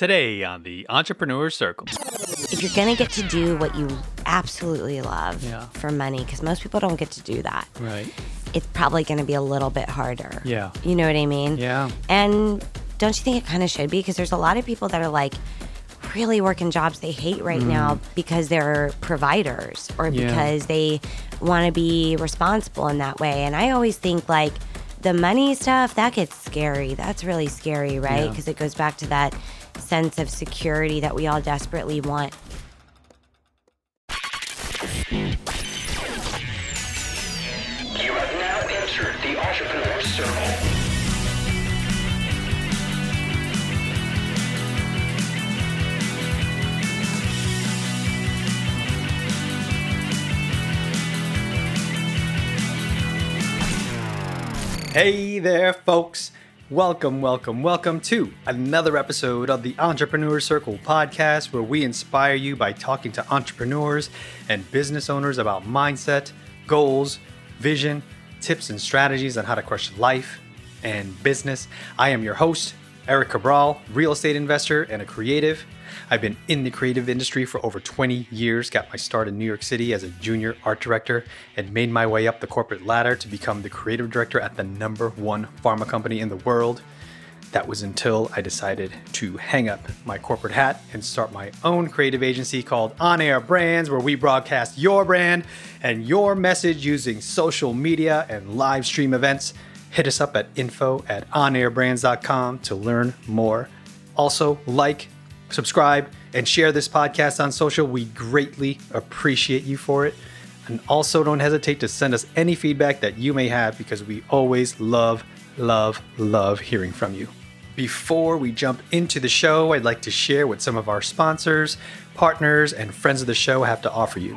Today on the Entrepreneur Circle. If you're going to get to do what you absolutely love Yeah. for money, because most people don't get to do that, Right. it's probably going to be a little bit harder. Yeah. You know what I mean? Yeah. And don't you think it kind of should be? Because there's a lot of people that are like really working jobs they hate right now because they're providers or Mm. Yeah. because they want to be responsible in that way. And I always think like the money stuff, that gets scary. That's really scary, right? Yeah. Because it goes back to that sense of security that we all desperately want. You have now entered the Entrepreneur Circle. Hey there, folks. Welcome, welcome, welcome to another episode of the Entrepreneur Circle podcast, where we inspire you by talking to entrepreneurs and business owners about mindset, goals, vision, tips, and strategies on how to crush life and business. I am your host, Eric Cabral, real estate investor and a creative. I've been in the creative industry for over 20 years, got my start in New York City as a junior art director, and made my way up the corporate ladder to become the creative director at the number one pharma company in the world. That was until I decided to hang up my corporate hat and start my own creative agency called On Air Brands, where we broadcast your brand and your message using social media and live stream events. Hit us up at info at onairbrands.com to learn more. Also, like, subscribe, and share this podcast on social. We greatly appreciate you for it. And also, don't hesitate to send us any feedback that you may have because we always love, love, love hearing from you. Before we jump into the show, I'd like to share what some of our sponsors, partners, and friends of the show have to offer you.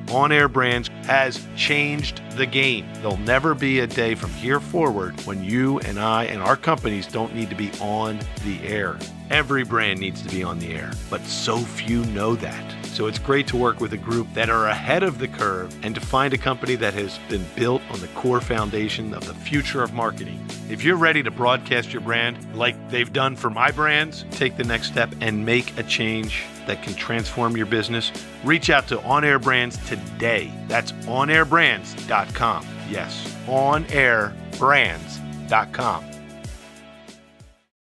On Air Brands has changed the game. There'll never be a day from here forward when you and I and our companies don't need to be on the air. Every brand needs to be on the air, but so few know that. So it's great to work with a group that are ahead of the curve and to find a company that has been built on the core foundation of the future of marketing. If you're ready to broadcast your brand like they've done for my brands, take the next step and make a change that can transform your business, reach out to On Air Brands today. That's onairbrands.com. Yes, onairbrands.com.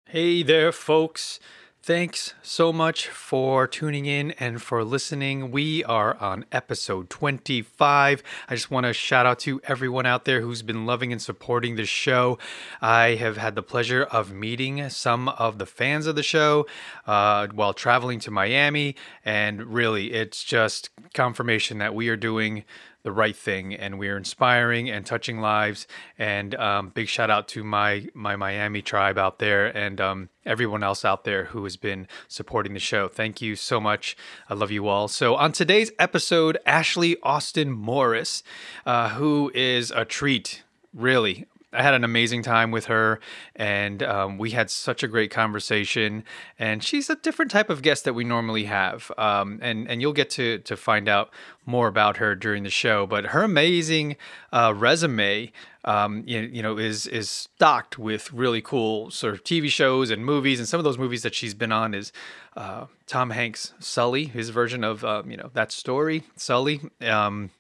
Hey there, folks. Thanks so much for tuning in and for listening. We are on episode 25. I just want to shout out to everyone out there who's been loving and supporting the show. I have had the pleasure of meeting some of the fans of the show uh, while traveling to Miami, and really, it's just confirmation that we are doing the right thing and we're inspiring and touching lives. And um, big shout out to my my miami tribe out there and um, everyone else out there who has been supporting the show. Thank you so much. I love you all. So on today's episode ashley austin morris uh, who is a treat really I had an amazing time with her, and um, we had such a great conversation. And she's a different type of guest that we normally have, um, and and you'll get to to find out more about her during the show. But her amazing uh, resume, um, you, you know, is is stocked with really cool sort of TV shows and movies. And some of those movies that she's been on is uh, Tom Hanks' Sully, his version of um, you know that story, Sully. Um,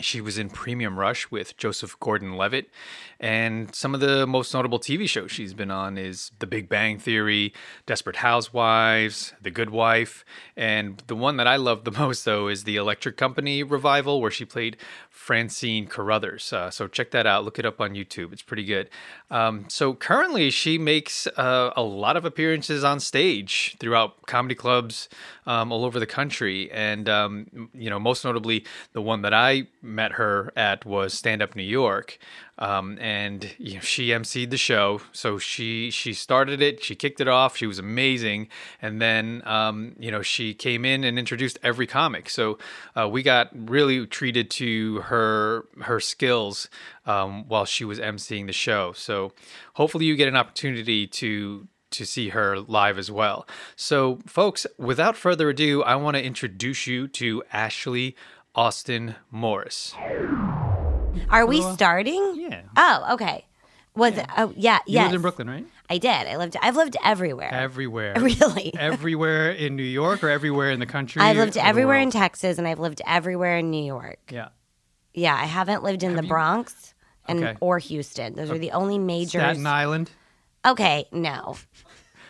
she was in Premium Rush with Joseph Gordon Levitt. And some of the most notable TV shows she's been on is The Big Bang Theory, Desperate Housewives, The Good Wife. And the one that I love the most, though, is the Electric Company revival, where she played Francine Carruthers. Uh, so check that out. Look it up on YouTube. It's pretty good. Um, so currently, she makes uh, a lot of appearances on stage throughout comedy clubs um, all over the country. And, um, you know, most notably, the one that I met her at was Stand Up New York, um, and you know, she emceed the show. So she she started it, she kicked it off. She was amazing, and then um, you know she came in and introduced every comic. So uh, we got really treated to her her skills um, while she was emceeing the show. So hopefully you get an opportunity to to see her live as well. So, folks, without further ado, I want to introduce you to Ashley Austin Morris. Are we starting? Yeah. Oh, okay. Was it? Oh, yeah. You yes. lived in Brooklyn, right? I did. I lived. I've lived everywhere. Everywhere. Really? everywhere in New York or everywhere in the country? I've lived everywhere in? Texas, and I've lived everywhere in New York. Yeah. Yeah, I haven't lived in the Bronx and Okay. or Houston. Those are oh, the only major. Staten Island. Okay, no.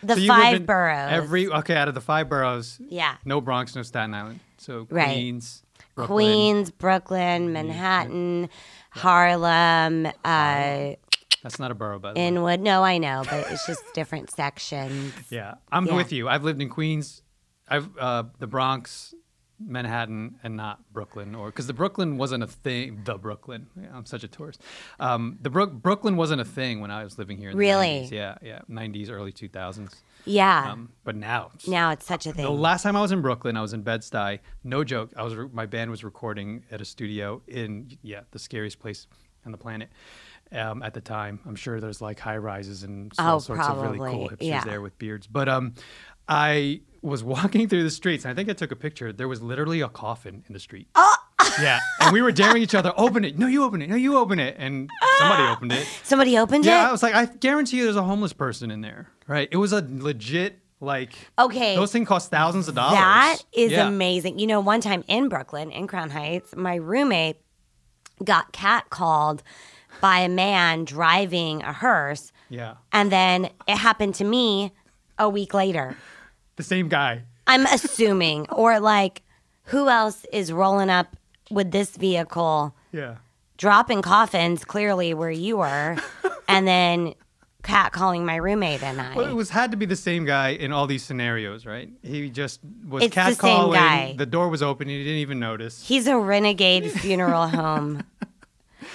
The So five boroughs. Every okay, out of the five boroughs, yeah. no Bronx, no Staten Island. So Right. Queens, Brooklyn. Queens, Brooklyn, Manhattan, Harlem, uh, That's not a borough, by the way. Inwood. No, I know, but it's just different sections. Yeah, I'm Yeah. with you. I've lived in Queens, I've uh, the Bronx, Manhattan, and not Brooklyn, or because the Brooklyn wasn't a thing. The Brooklyn, yeah, I'm such a tourist. Um, the Brook Brooklyn wasn't a thing when I was living here. In the Really? 90s. Yeah, yeah, 90s, early 2000s. Yeah. Um, but now, it's- now it's such a thing. the last time I was in Brooklyn, I was in Bed Stuy. No joke. I was re- my band was recording at a studio in yeah the scariest place on the planet. Um, at the time, I'm sure there's like high rises and all Oh, sorts of really cool hipsters Yeah. there with beards. But um, I was walking through the streets, and I think I took a picture. There was literally a coffin in the street. Oh! yeah, and we were daring each other, open it. No, you open it. No, you open it. And somebody opened it. Somebody opened it? Yeah, I was like, I guarantee you, there's a homeless person in there. Right? It was a legit like. Okay. Those things cost thousands of dollars. That is Yeah. amazing. You know, one time in Brooklyn, in Crown Heights, my roommate got catcalled by a man driving a hearse, Yeah. and then it happened to me a week later. The same guy. I'm assuming, or like, who else is rolling up with this vehicle, Yeah. dropping coffins clearly where you were, and then cat calling my roommate and I? Well, it was had to be the same guy in all these scenarios, right? He just was It's the same guy. The door was open. He didn't even notice. He's a renegade funeral home.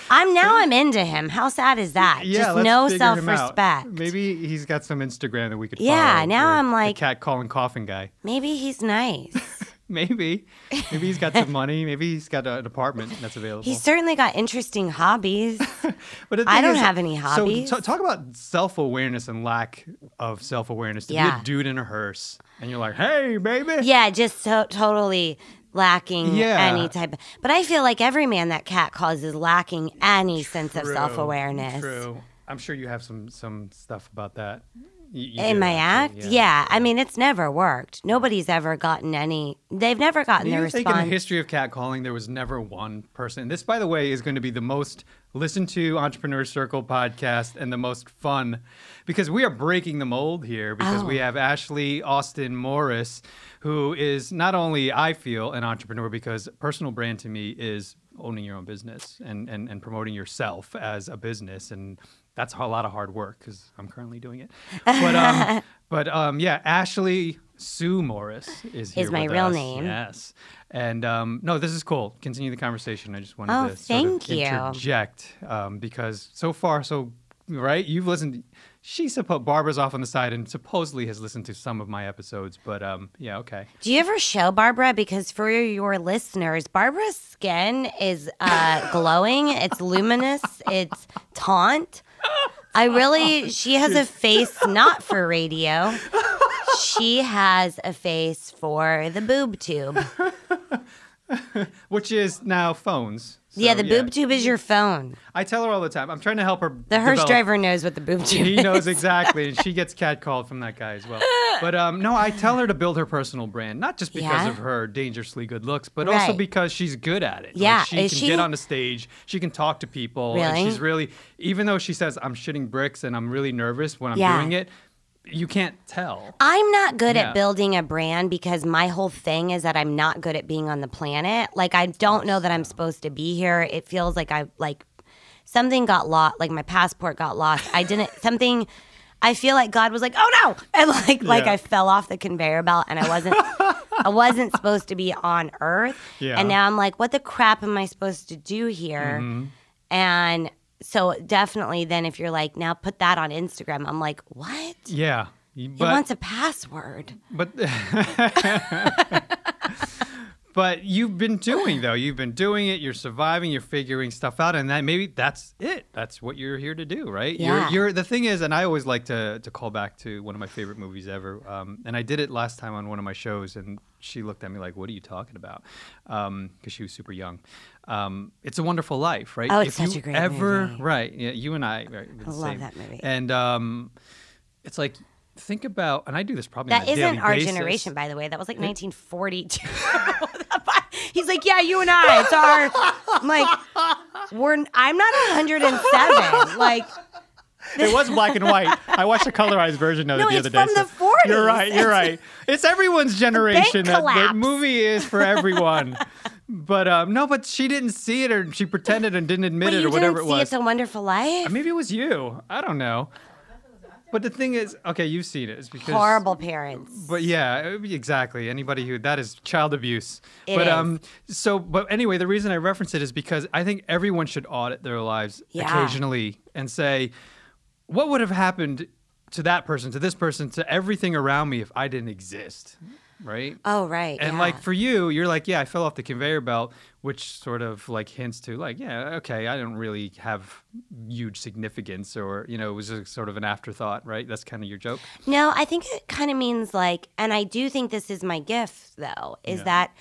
I'm now I'm into him. How sad is that? yeah, Just no out. self-respect. Maybe he's got some Instagram that we could. Yeah, now I'm the like- cat calling coffin guy. Maybe he's nice. Maybe, maybe he's got some money. Maybe he's got an apartment that's available. He's certainly got interesting hobbies. But I don't is- have any hobbies. So t- talk about self awareness and lack of self awareness. To be a dude in a hearse and you're like, hey, baby. yeah, just so totally lacking Yeah. any type of. But I feel like every man that cat calls is lacking any sense of self-awareness. True. I'm sure you have some some stuff about that. You- you In my act, yeah. I mean, it's never worked. Nobody's ever gotten any. They've never gotten the you think in the history of catcalling there was never one person? This, by the way, is going to be the most listened to Entrepreneur Circle podcast and the most fun because we are breaking the mold here because we Oh. have Ashley Austin Morris, who is not only I feel an entrepreneur because personal brand to me is owning your own business and and, and promoting yourself as a business and that's a lot of hard work because I'm currently doing it. But um, but um, yeah, Ashley Sue Morris is here Is my real us. name. Yes. And um, no, this is cool. Continue the conversation. I just wanted Oh, to sort of you. interject um, because so far, so right, you've listened. She supposed Barbara's off on the side and supposedly has listened to some of my episodes, but um, yeah, okay. Do you ever show Barbara? Because for your listeners, Barbara's skin is uh, glowing. It's luminous. It's taunt. I really, she has a face not for radio. She has a face for the boob tube. Which is now phones. Yeah, the boob tube is your phone. I tell her all the time. I'm trying to help her. The hearse develop- driver knows what the boob tube He is. He knows exactly, and she gets catcalled from that guy as well. But um, no, I tell her to build her personal brand, not just because Yeah? of her dangerously good looks, but also because she's good at it. Like, Yeah, she is can she? get on the stage, she can talk to people, and Really? she's really, even though she says I'm shitting bricks and I'm really nervous when I'm Yeah. doing it, you can't tell. I'm not good Yeah. at building a brand because my whole thing is that I'm not good at being on the planet. Like I don't know that I'm supposed to be here. It feels like I like something got lost, like my passport got lost. I didn't something I feel like God was like, "Oh no!" and like like Yeah. I fell off the conveyor belt, and I wasn't I wasn't supposed to be on Earth. Yeah. And now I'm like, "What the crap am I supposed to do here?" Mm-hmm. And so definitely, then if you're like, "Now put that on Instagram," I'm like, "What?" Yeah. He But wants a password. But but you've been doing though. You've been doing it. You're surviving. You're figuring stuff out, and that maybe that's it. That's what you're here to do, right? Yeah. You're, you're the thing is, and I always like to to call back to one of my favorite movies ever. Um, and I did it last time on one of my shows, and she looked at me like, "What are you talking about?" Because she was super young. Um, it's a Wonderful Life, right? Oh, it's if such you a great ever, movie. right? Yeah, you and I. Right, the I love same. that movie. And um, it's like. Think about, and I do this probably. That isn't our basis. generation, by the way. That was like 1942. He's like, yeah, you and I. It's our. I'm like, we're. I'm not 107. Like, It was black and white. I watched a colorized version of No, it the other day. from the 40s. You're right. You're right. It's everyone's generation. That the movie is for everyone. but um, no, but she didn't see it, or she pretended and didn't admit it, or whatever didn't it see was. It's a Wonderful Life. Maybe it was you. I don't know. But the thing is, okay, you've seen it. It's because Horrible parents. But yeah, exactly. Anybody who that is child abuse. It but is. um so but anyway, the reason I reference it is because I think everyone should audit their lives Yeah. occasionally and say what would have happened to that person, to this person, to everything around me if I didn't exist. Right? Oh, right. And yeah. like for you, you're like, yeah, I fell off the conveyor belt, which sort of like hints to like, yeah, okay, I don't really have huge significance, or you know, it was just sort of an afterthought, right? That's kind of your joke. No, I think it kind of means like, and I do think this is my gift though, is that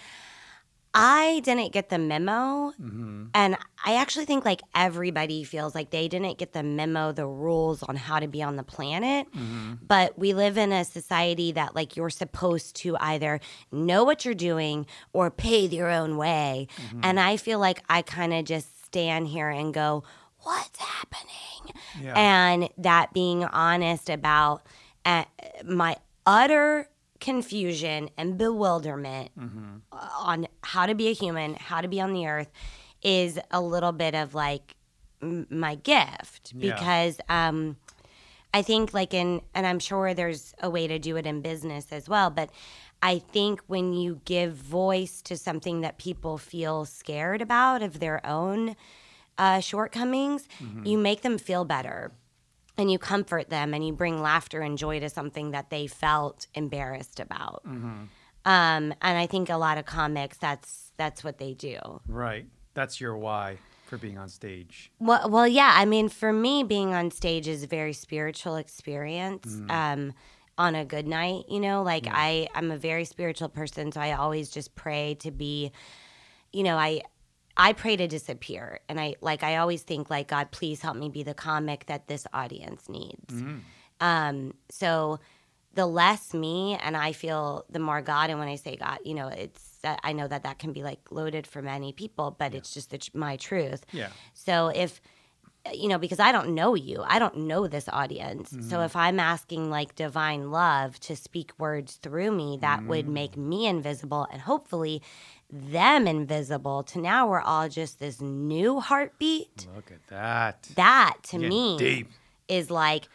I didn't get the memo. Mm-hmm. And I actually think like everybody feels like they didn't get the memo, the rules on how to be on the planet. Mm-hmm. But we live in a society that like you're supposed to either know what you're doing or pave your own way. Mm-hmm. And I feel like I kind of just stand here and go, what's happening? Yeah. And that being honest about uh, my utter confusion and bewilderment on how to be a human, how to be on the earth is a little bit of like m- my gift Yeah. because um I think like in and I'm sure there's a way to do it in business as well, but I think when you give voice to something that people feel scared about of their own uh, shortcomings, you make them feel better and you comfort them and you bring laughter and joy to something that they felt embarrassed about. Um, and I think a lot of comics that's that's what they do. Right. That's your why for being on stage. Well, well, yeah. I mean, for me, being on stage is a very spiritual experience. Um, on a good night, you know, like I, I'm a very spiritual person, so I always just pray to be, you know, I, I pray to disappear, and I like I always think like God, please help me be the comic that this audience needs. Mm-hmm. Um, so the less me and I feel the more God. And when I say God, you know, it's uh, I know that that can be like loaded for many people, but it's just the, my truth. Yeah. So if uh, you know, because I don't know you, I don't know this audience. So mm-hmm. if I'm asking like divine love to speak words through me, that would mm. make me invisible and hopefully them invisible to now we're all just this new heartbeat. Look at that. That to me deep. is like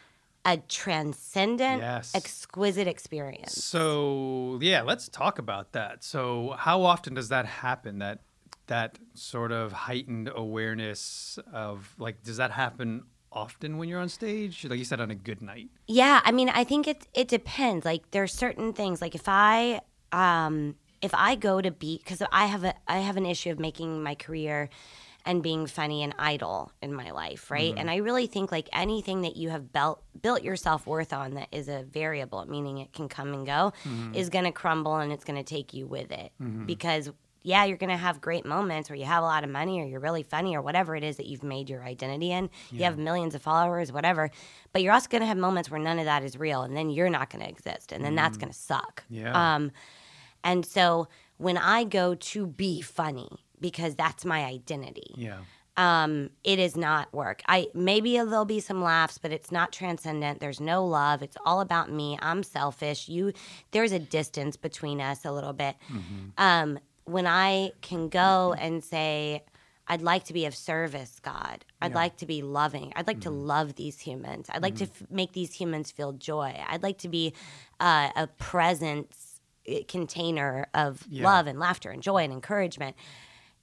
a transcendent, Yes. exquisite experience. So yeah, let's talk about that. So how often does that happen? That that sort of heightened awareness of like, does that happen often when you're on stage? Like you said, on a good night. Yeah, I mean, I think it it depends. Like there's certain things. Like if I um if I go to be because I have a I have an issue of making my career and being funny and idle in my life, right? Mm-hmm. And I really think like anything that you have built built your self worth on that is a variable, meaning it can come and go, mm-hmm. is going to crumble and it's going to take you with it mm-hmm. because. Yeah, you're gonna have great moments where you have a lot of money or you're really funny or whatever it is that you've made your identity in. You have millions of followers, whatever. But you're also gonna have moments where none of that is real and then you're not gonna exist and then that's gonna suck. Yeah. Um, and so when I go to be funny, because that's my identity, Yeah. um, it is not work. I maybe there'll be some laughs, but it's not transcendent. There's no love. It's all about me. I'm selfish. You, there's a distance between us a little bit. Um, when I can go and say, I'd like to be of service, God. I'd like to be loving. I'd like to Mm-hmm. love these humans. I'd like to f- make these humans feel joy. I'd like to be uh, a presence container of Yeah. love and laughter and joy and encouragement.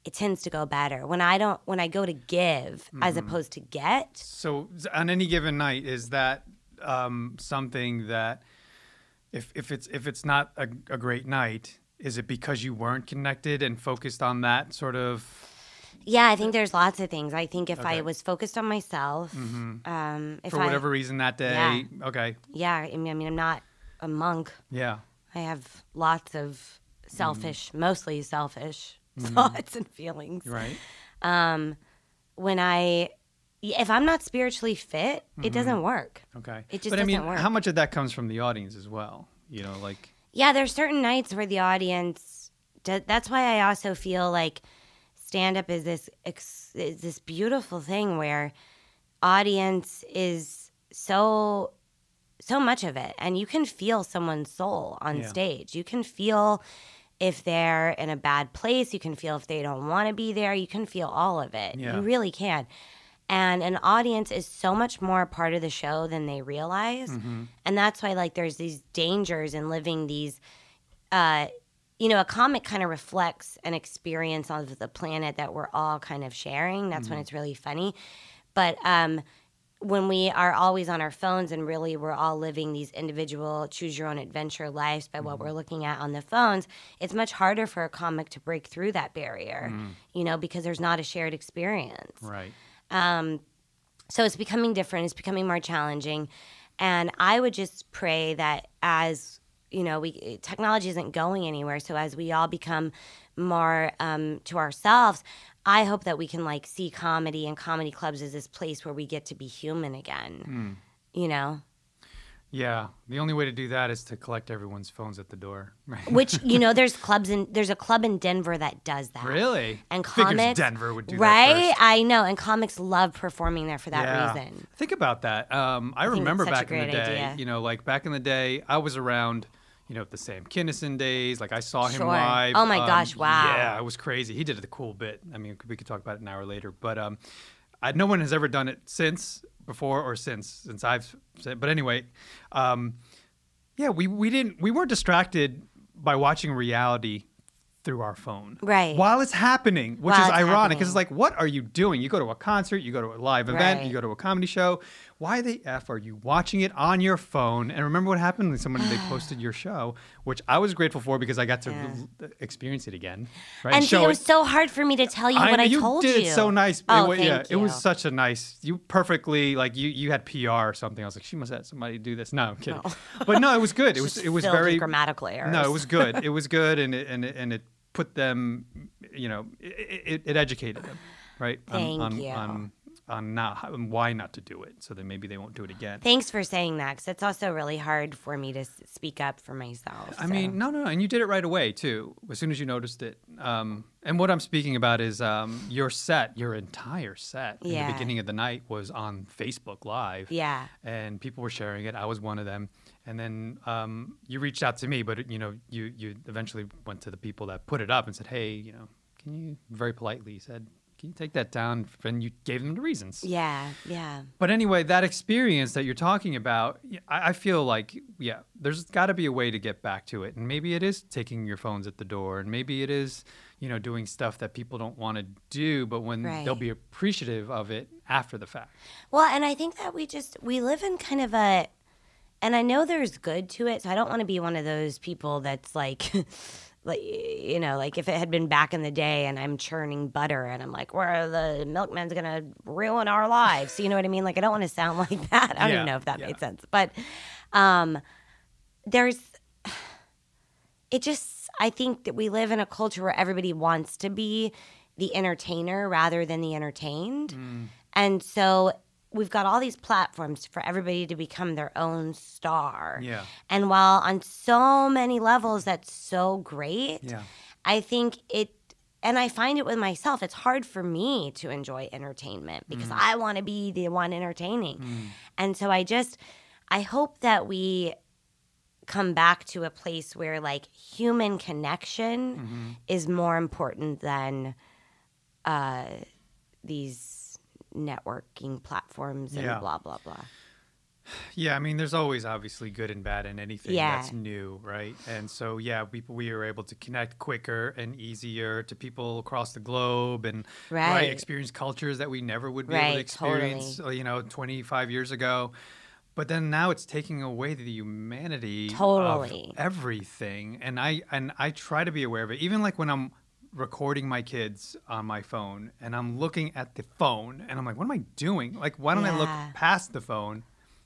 It tends to go better when I don't when I go to give as Mm-hmm. opposed to get. So on any given night, is that um, something that if if it's if it's not a, a great night, is it because you weren't connected and focused on that sort of? Yeah, I think there's lots of things. I think if Okay. I was focused on myself, um, if for I, whatever reason that day. Okay. yeah, I mean, I mean, I'm not a monk. Yeah. I have lots of selfish, Mm. mostly selfish thoughts and feelings. Right. Um, when I, if I'm not spiritually fit, it doesn't work. Okay. It just but I mean, doesn't work. how much of that comes from the audience as well? You know, like Yeah, there's certain nights where the audience. That's why I also feel like stand up is this is this beautiful thing where audience is so so much of it and you can feel someone's soul on Yeah. stage. You can feel if they're in a bad place you can feel if they don't want to be there you can feel all of it. Yeah. you really can. And an audience is so much more a part of the show than they realize. And that's why like there's these dangers in living these uh you know a comic kind of reflects an experience of the planet that we're all kind of sharing. That's when it's really funny. But um when we are always on our phones and really we're all living these individual choose your own adventure lives by what we're looking at on the phones it's much harder for a comic to break through that barrier you know because there's not a shared experience. Right. Um, so it's becoming different it's becoming more challenging and i would just pray that as you know we technology isn't going anywhere so as we all become more um, to ourselves i hope that we can like see comedy and comedy clubs as this place where we get to be human again you know Yeah. The only way to do that is to collect everyone's phones at the door. Right. which you know there's clubs in there's a club in denver that does that Really? and Figures comics Denver would do that right i know and comics love performing there for that yeah. reason Think about that. Um, I, it's remember back in the day, idea. you know, like back in the day, I was around, you know, the Sam Kinison days. Like I saw him Sure. live. Oh my um, gosh, wow. Yeah, it was crazy. He did a cool bit. I mean, we could talk about it an hour later, but um, I, no one has ever done it since, before or since, since I've said. But anyway, um, yeah, we we didn't we weren't distracted by watching reality through our phone. Right. While it's happening, which While is ironic because it's like, what are you doing? You go to a concert, you go to a live event, you go to a comedy show. Why the F are you watching it on your phone? And remember what happened when someone they posted your show, which I was grateful for because I got to l- experience it again. Right? and Show it was so hard for me to tell you I what I you told did you. it so nice. Oh, it, wa- thank yeah, it was such a nice. You perfectly like you. You had PR or something. I was like, she must have had somebody do this. No, I'm kidding. No. But no, it was good. It was. It was very grammatical errors. No, it was good. it was good, and it, and it, and it put them. You know, it, it, it educated them, right? Thank on, you. On, on not on why not to do it, so that maybe they won't do it again. Thanks for saying that, because it's also really hard for me to speak up for myself. I so. mean, no, no, and you did it right away too. As soon as you noticed it. Um, and what I'm speaking about is um, your set, your entire set in Yeah. the beginning of the night was on Facebook Live. Yeah. And people were sharing it. I was one of them. And then um, you reached out to me, but you know, you you eventually went to the people that put it up and said, "Hey, you know, can you very politely said, can you take that down?" And you gave them the reasons. yeah, yeah. But anyway, that experience that you're talking about, I feel like, yeah, there's got to be a way to get back to it. And maybe it is taking your phones at the door, and maybe it is, you know, doing stuff that people don't want to do, but when they'll be appreciative of it after the fact. Well, and I think that we just we live in kind of a, and I know there's good to it, so I don't want to be one of those people that's like. Like you know, like if it had been back in the day, and I'm churning butter, and I'm like, "Where the milkman's gonna ruin our lives?" You know what I mean? Like I don't want to sound like that. I don't Yeah, even know if that yeah. made sense, but um, there's it just i think that we live in a culture where everybody wants to be the entertainer rather than the entertained Mm. and so we've got all these platforms for everybody to become their own star Yeah. and while on so many levels that's so great Yeah. i think it and I find it with myself, it's hard for me to enjoy entertainment because mm. I want to be the one entertaining. Mm. And so I just, I hope that we come back to a place where like human connection mm-hmm. is more important than uh, these networking platforms and Yeah. blah blah blah. Yeah, I mean, there's always obviously good and bad in anything Yeah. that's new, right? And so, yeah, we we are able to connect quicker and easier to people across the globe, and Right. experience cultures that we never would be able to experience, uh, you know, 25 years ago. But then now it's taking away the humanity Totally. of everything, and I and I try to be aware of it. Even like when I'm recording my kids on my phone and I'm looking at the phone and I'm like, what am I doing? Like, why don't I look past the phone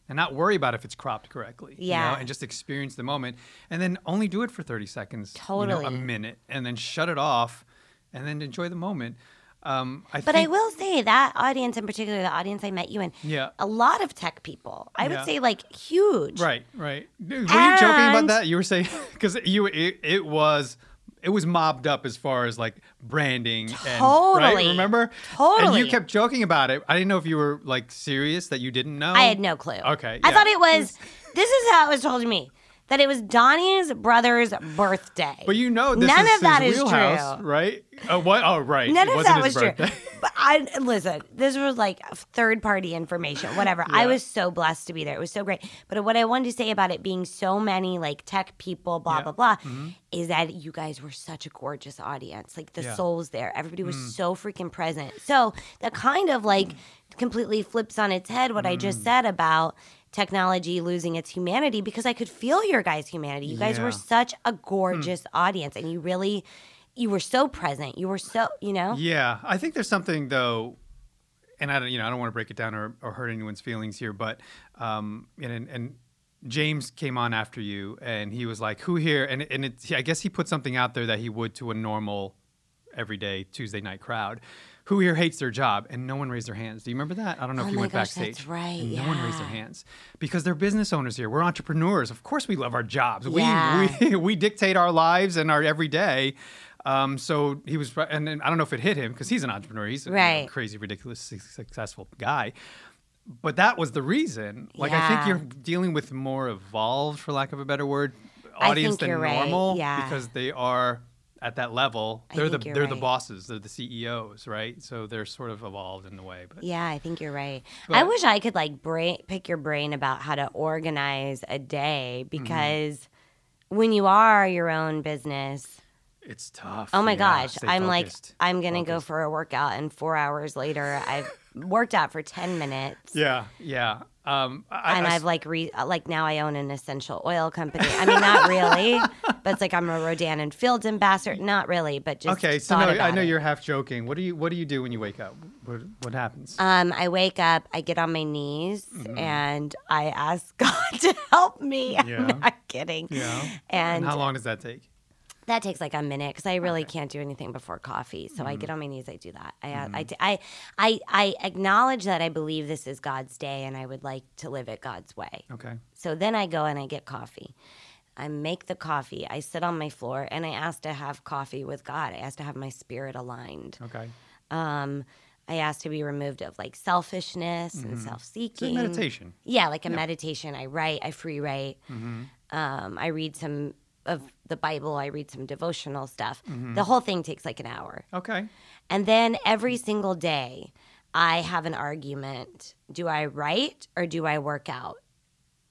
and not worry about if it's cropped correctly? you know, Yeah. and just experience the moment and then only do it for 30 seconds, you know, a minute, and then shut it off and then enjoy the moment. Um, I But I will say that audience in particular, the audience I met you in, Yeah. a lot of tech people. I would say like huge. Right, right. Were you joking about that? You were saying because you it, it was it was mobbed up as far as like branding and right? Totally. Remember? And you kept joking about it. I didn't know if you were like serious that you didn't know. I had no clue. Okay, I yeah. thought it was. This is how it was told to me that it was Donnie's brother's birthday. But you know, this none is of that is wheelhouse, true. right? Oh, what? Oh, right. None it of wasn't that his was true. But I listen. This was like third party information, whatever. I was so blessed to be there. It was so great. But what I wanted to say about it being so many like tech people, blah Yeah. blah blah, mm-hmm. is that you guys were such a gorgeous audience. Like the Yeah. souls there, everybody was mm. so freaking present. So that kind of like completely flips on its head what I just mm. said about technology losing its humanity because I could feel your guys' humanity. You guys Yeah. were such a gorgeous audience, and you really. You were so present. You were so, you know. Yeah, I think there's something though, and I don't, you know, I don't want to break it down or, or hurt anyone's feelings here, but um, and and James came on after you, and he was like, "Who here?" And and it, I guess he put something out there that he would to a normal, everyday Tuesday night crowd. Who here hates their job? And no one raised their hands. Do you remember that? I don't know Oh if you my went gosh, that's backstage. right, And no one raised their hands because they're business owners here. We're entrepreneurs. Of course, we love our jobs. Yeah. We we we dictate our lives and our everyday. Um, so he was, and, then I don't know if it hit him because he's an entrepreneur. He's a Right. crazy, ridiculous, successful guy. But that was the reason. Like I think you're dealing with more evolved, for lack of a better word, audience than you're right, normal yeah. because they are at that level. They're the they're the bosses. They're the CEOs, right? So they're sort of evolved in a way. But Yeah, I think you're right. I wish I could like brain pick your brain about how to organize a day Mm-hmm. because when you are your own business, it's tough. oh my Yeah, gosh, I'm like. I'm gonna go for a workout and four hours later I've worked out for ten minutes. Yeah, yeah. Um, I, and I- I've like re like now I own an essential oil company. I mean, not really, but it's like I'm a Rodan and Fields ambassador. Not really, but just okay. So no, I know it. you're half joking. What do you What do you do when you wake up? What What happens? Um, I wake up, I get on my knees, Mm-hmm. and I ask God to help me. I'm not kidding. yeah. And, how long does that take? That takes like a minute because I really can't do anything before coffee. So I get Mm-hmm. on my knees, I do that. I, I, I, I, I acknowledge that I believe this is God's day and I would like to live it God's way. Okay. So then I go and I get coffee. I make the coffee. I sit on my floor and I ask to have coffee with God. I ask to have my spirit aligned. Okay. Um, I ask to be removed of like selfishness and self-seeking. like meditation. Yeah, like a meditation. I write, I free write. Mm-hmm. Um, I read some of the Bible. I read some devotional stuff. Mm-hmm. The whole thing takes like an hour. Okay. And then every single day, I have an argument. Do I write or do I work out?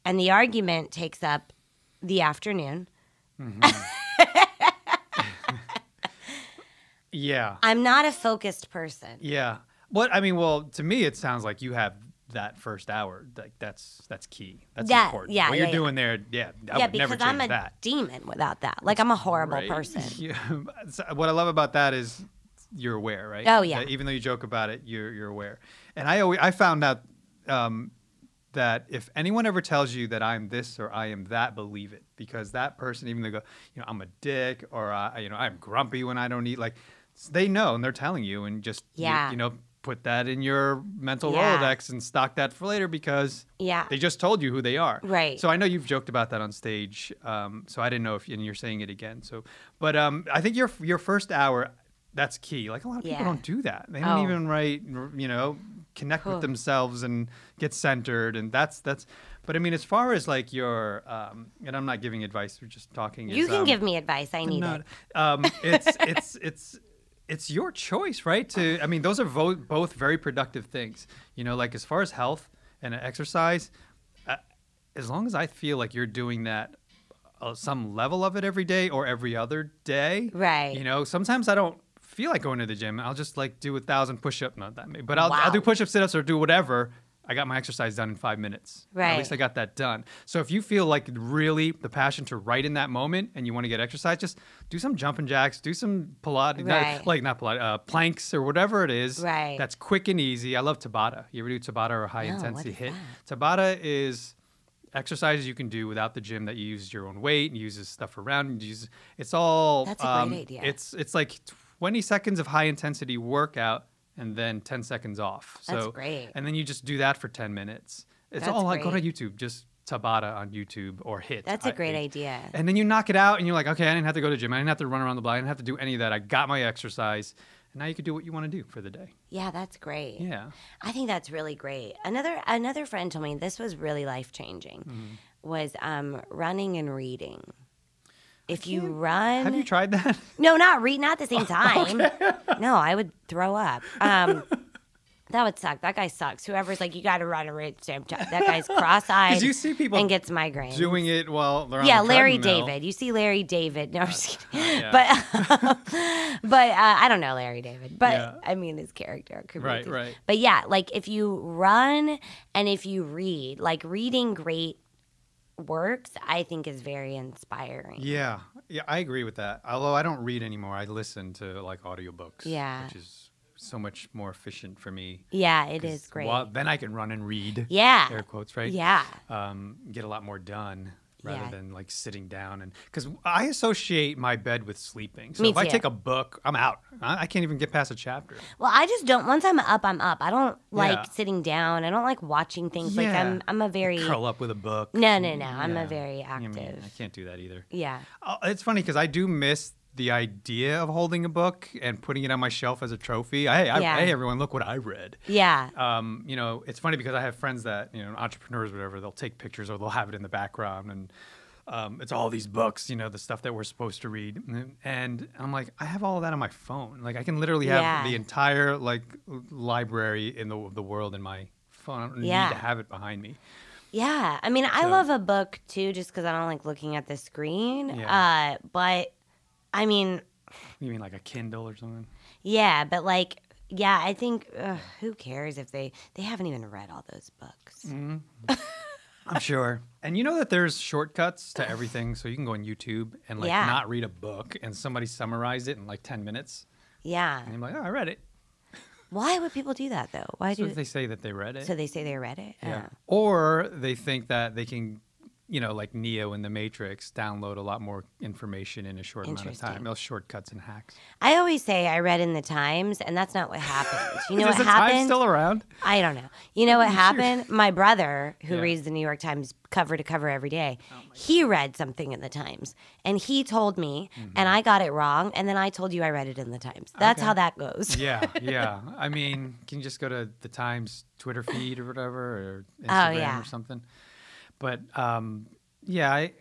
And the argument takes up the afternoon. Yeah. I'm not a focused person. Yeah. What I mean, well, to me, it sounds like you have that first hour. Like that's that's key. That's Yeah, important. yeah, What yeah, you're yeah. doing there, yeah. I yeah, because I'm a that. demon without that. Like I'm a horrible Right? person. Yeah. What I love about that is you're aware, right? Oh, yeah. That even though you joke about it, you're you're aware. And I always I found out um, that if anyone ever tells you that I'm this or I am that, believe it because that person, even though they go, you know, I'm a dick or I, you know, I'm grumpy when I don't eat, like they know and they're telling you, and just you- Yeah. you, know. Put that in your mental Yeah. Rolodex and stock that for later because Yeah. they just told you who they are. Right. So I know you've joked about that on stage. Um, so I didn't know if and you're saying it again. So, but um, I think your your first hour, that's key. Like a lot of people Yeah. don't do that. They don't Oh. even write. You know, connect with themselves and get centered. And that's that's. But I mean, as far as like your, um, and I'm not giving advice. We're just talking. You is, can um, give me advice. I need not- it. Um, it's it's it's it's your choice, right? To I mean, those are vo- both very productive things. You know, like as far as health and exercise, uh, as long as I feel like you're doing that uh, some level of it every day or every other day, Right. You know, sometimes I don't feel like going to the gym. I'll just like do a thousand push-up, not that many, but I'll, I'll do push-up, sit-ups, or do whatever. I got my exercise done in five minutes. At least I got that done. So if you feel like really the passion to write in that moment and you want to get exercise, just do some jumping jacks, do some Pilates, not- like not Pilates, uh, planks or whatever it is. Right. That's quick and easy. I love Tabata. You ever do Tabata or high No, what intensity HIIT? Tabata is exercises you can do without the gym that you use your own weight and uses stuff around and use it's all That's a great um, idea. it's it's like 20 seconds of high intensity workout and then 10 seconds off That's so great. and then you just do that for 10 minutes it's That's all like go to youtube just tabata on youtube or HIIT That's a great I- idea. and then you knock it out and you're like okay i didn't have to go to the gym i didn't have to run around the block i didn't have to do any of that i got my exercise and now you can do what you want to do for the day Yeah, that's great. yeah I think that's really great. Another another friend told me this was really life changing. Mm-hmm. Was um, running and reading. If you run, have you tried that no, not read, not at the same time. No, I would throw up. Um, that would suck. That guy sucks. Whoever's like, you got to run a at time. That guy's cross-eyed. you see people and gets migraines. doing it while they're on yeah, the Larry treadmill. David. You see Larry David. No, I'm just kidding. But but uh, I don't know Larry David. But Yeah. I mean his character. Could be Right, too. right. But yeah, like if you run and if you read, like reading great works, I think is very inspiring. Yeah, yeah, I agree with that. Although I don't read anymore, I listen to like audiobooks. Yeah. which is so much more efficient for me. Yeah, it is great. Well, then I can run and read. Yeah. air quotes, right? Yeah. um, get a lot more done rather Yeah. than like sitting down and because I associate my bed with sleeping. So Me if I take a book, I'm out. I, I can't even get past a chapter. Well, I just don't. Once I'm up, I'm up. I don't like Yeah. sitting down. I don't like watching things. Like I'm. I'm a very. Curl up with a book. No, no, no. I'm Yeah. a very I mean, active. I can't do that either. Yeah. Uh, It's funny because I do miss the idea of holding a book and putting it on my shelf as a trophy. Hey, I, Yeah. hey, everyone, look what I read. Yeah. Um, you know, it's funny because I have friends that you know, entrepreneurs, whatever. They'll take pictures or they'll have it in the background, and um, it's all these books, you know, the stuff that we're supposed to read. And I'm like, I have all of that on my phone. Like, I can literally have Yeah. the entire like library in the the world in my phone. I don't Yeah. need to have it behind me. Yeah, I mean, I love a book too, just because I don't like looking at the screen. Yeah. Uh, but I mean, You mean like a Kindle or something? yeah, but like, yeah, I think ugh, who cares if they they haven't even read all those books. Mm. I'm sure. And you know that there's shortcuts to everything, so you can go on YouTube and like Yeah. not read a book and somebody summarize it in like 10 minutes. Yeah, And I'm like, oh, I read it. why would people do that though? Why So do they say that they read it. so they say they read it? yeah. Oh. Or they think that they can, you know, like Neo in the Matrix, download a lot more information in a short amount of time. Those shortcuts and hacks. I always say I read in the Times, and that's not what happened. You know Is what the Times happened? still around? I don't know. You know what happened? My brother, who Yeah. Oh reads the New York Times cover to cover every day, he read something in the Times and he told me, and I got it wrong. And then I told you I read it in the Times. That's Mm-hmm. Okay. how that goes. Yeah, yeah. I mean, can you just go to the Times Twitter feed or whatever, or Instagram Oh, yeah. or something? But um, yeah, I,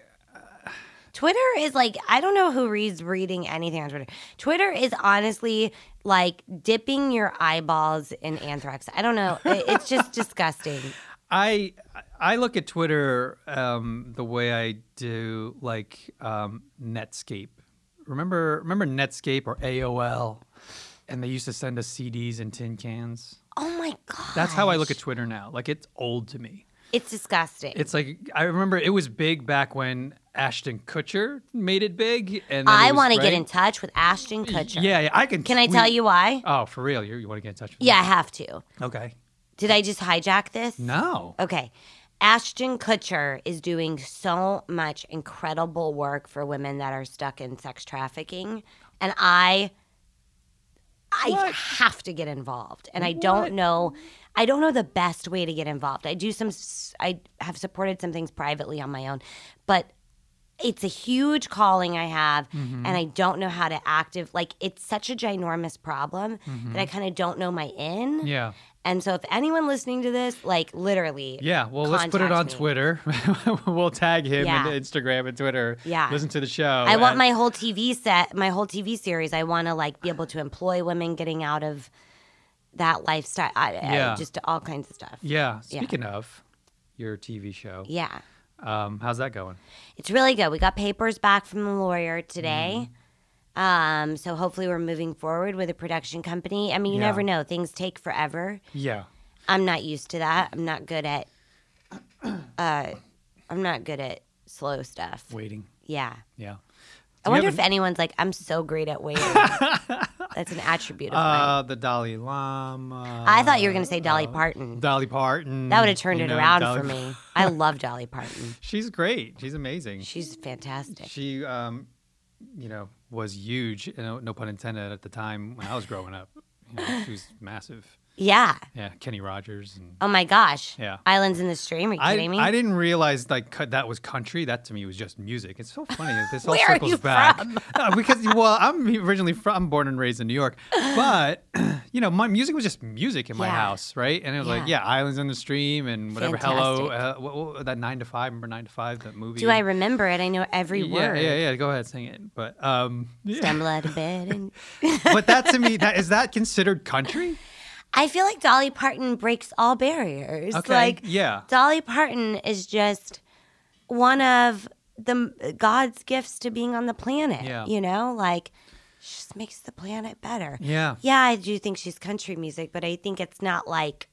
Twitter is like, I don't know who reads reading anything on Twitter. Twitter is honestly like dipping your eyeballs in anthrax. I don't know. It's just disgusting. I I look at Twitter um, the way I do like um, Netscape. Remember remember Netscape or AOL, and they used to send us CDs and tin cans. Oh my God. That's how I look at Twitter now. Like it's old to me. It's disgusting. It's like I remember it was big back when Ashton Kutcher made it big, and I want to get in touch with Ashton Kutcher. Yeah, yeah, I can. Can I tell you why? Oh, for real? You, you want to get in touch with? Yeah, I have to. Okay. Did I just hijack this? No. Okay. Ashton Kutcher is doing so much incredible work for women that are stuck in sex trafficking. And I I have to get involved. And I don't know I don't know the best way to get involved. I do some I have supported some things privately on my own, but it's a huge calling I have, Mm-hmm. and I don't know how to active. Like it's such a ginormous problem that I kind of don't know my in. Mm-hmm. Yeah. And so, if anyone listening to this, like literally, Yeah, well, let's put it on me. Twitter. we'll tag him Yeah. in Instagram and Twitter. Yeah. Listen to the show. I want my whole TV set, my whole TV series. I want to like be able to employ women getting out of that lifestyle. I, I- Yeah. just all kinds of stuff. Yeah. Yeah. Speaking of your TV show, Yeah. um, how's that going? It's really good. We got papers back from the lawyer today. Mm-hmm. Um, so hopefully we're moving forward with a production company. I mean, you Yeah. never know. Things take forever. Yeah. I'm not used to that. I'm not good at uh I'm not good at slow stuff. Waiting. Yeah. Yeah. I wonder if anyone's like, I'm so great at waiting. That's an attribute of mine. Uh, the Dalai Lama. I thought you were gonna say Dolly Parton. Dolly Parton. That would have turned you it know, around Dolly- for me. I love Dolly Parton. She's great. She's amazing. She's fantastic. She, um, you know, was huge. Know, no pun intended at the time when I was growing up. You know, she was massive. Yeah. Yeah, Kenny Rogers and Oh my gosh. Yeah. Islands in the Stream. Are you I, kidding me? I didn't realize like cu- that was country. That to me was just music. It's so funny. that This all Where are circles you back from? Because well, I'm originally from I'm born and raised in New York, but you know my music was just music in my Yeah. house, right? And it was like yeah, Yeah. Islands in the Stream and whatever. Hello, uh, what, what, that Nine to Five. Remember Nine to Five? That movie. Do I remember it? I know every yeah, word. yeah, yeah. Yeah. Go ahead, sing it. But um, yeah. Stumble out of bed and but that to me, that is that considered country? I feel like Dolly Parton breaks all barriers. Okay, Like yeah. Dolly Parton is just one of the God's gifts to being on the planet. Yeah. You know, like she just makes the planet better. Yeah. Yeah, I do think she's country music, but I think it's not like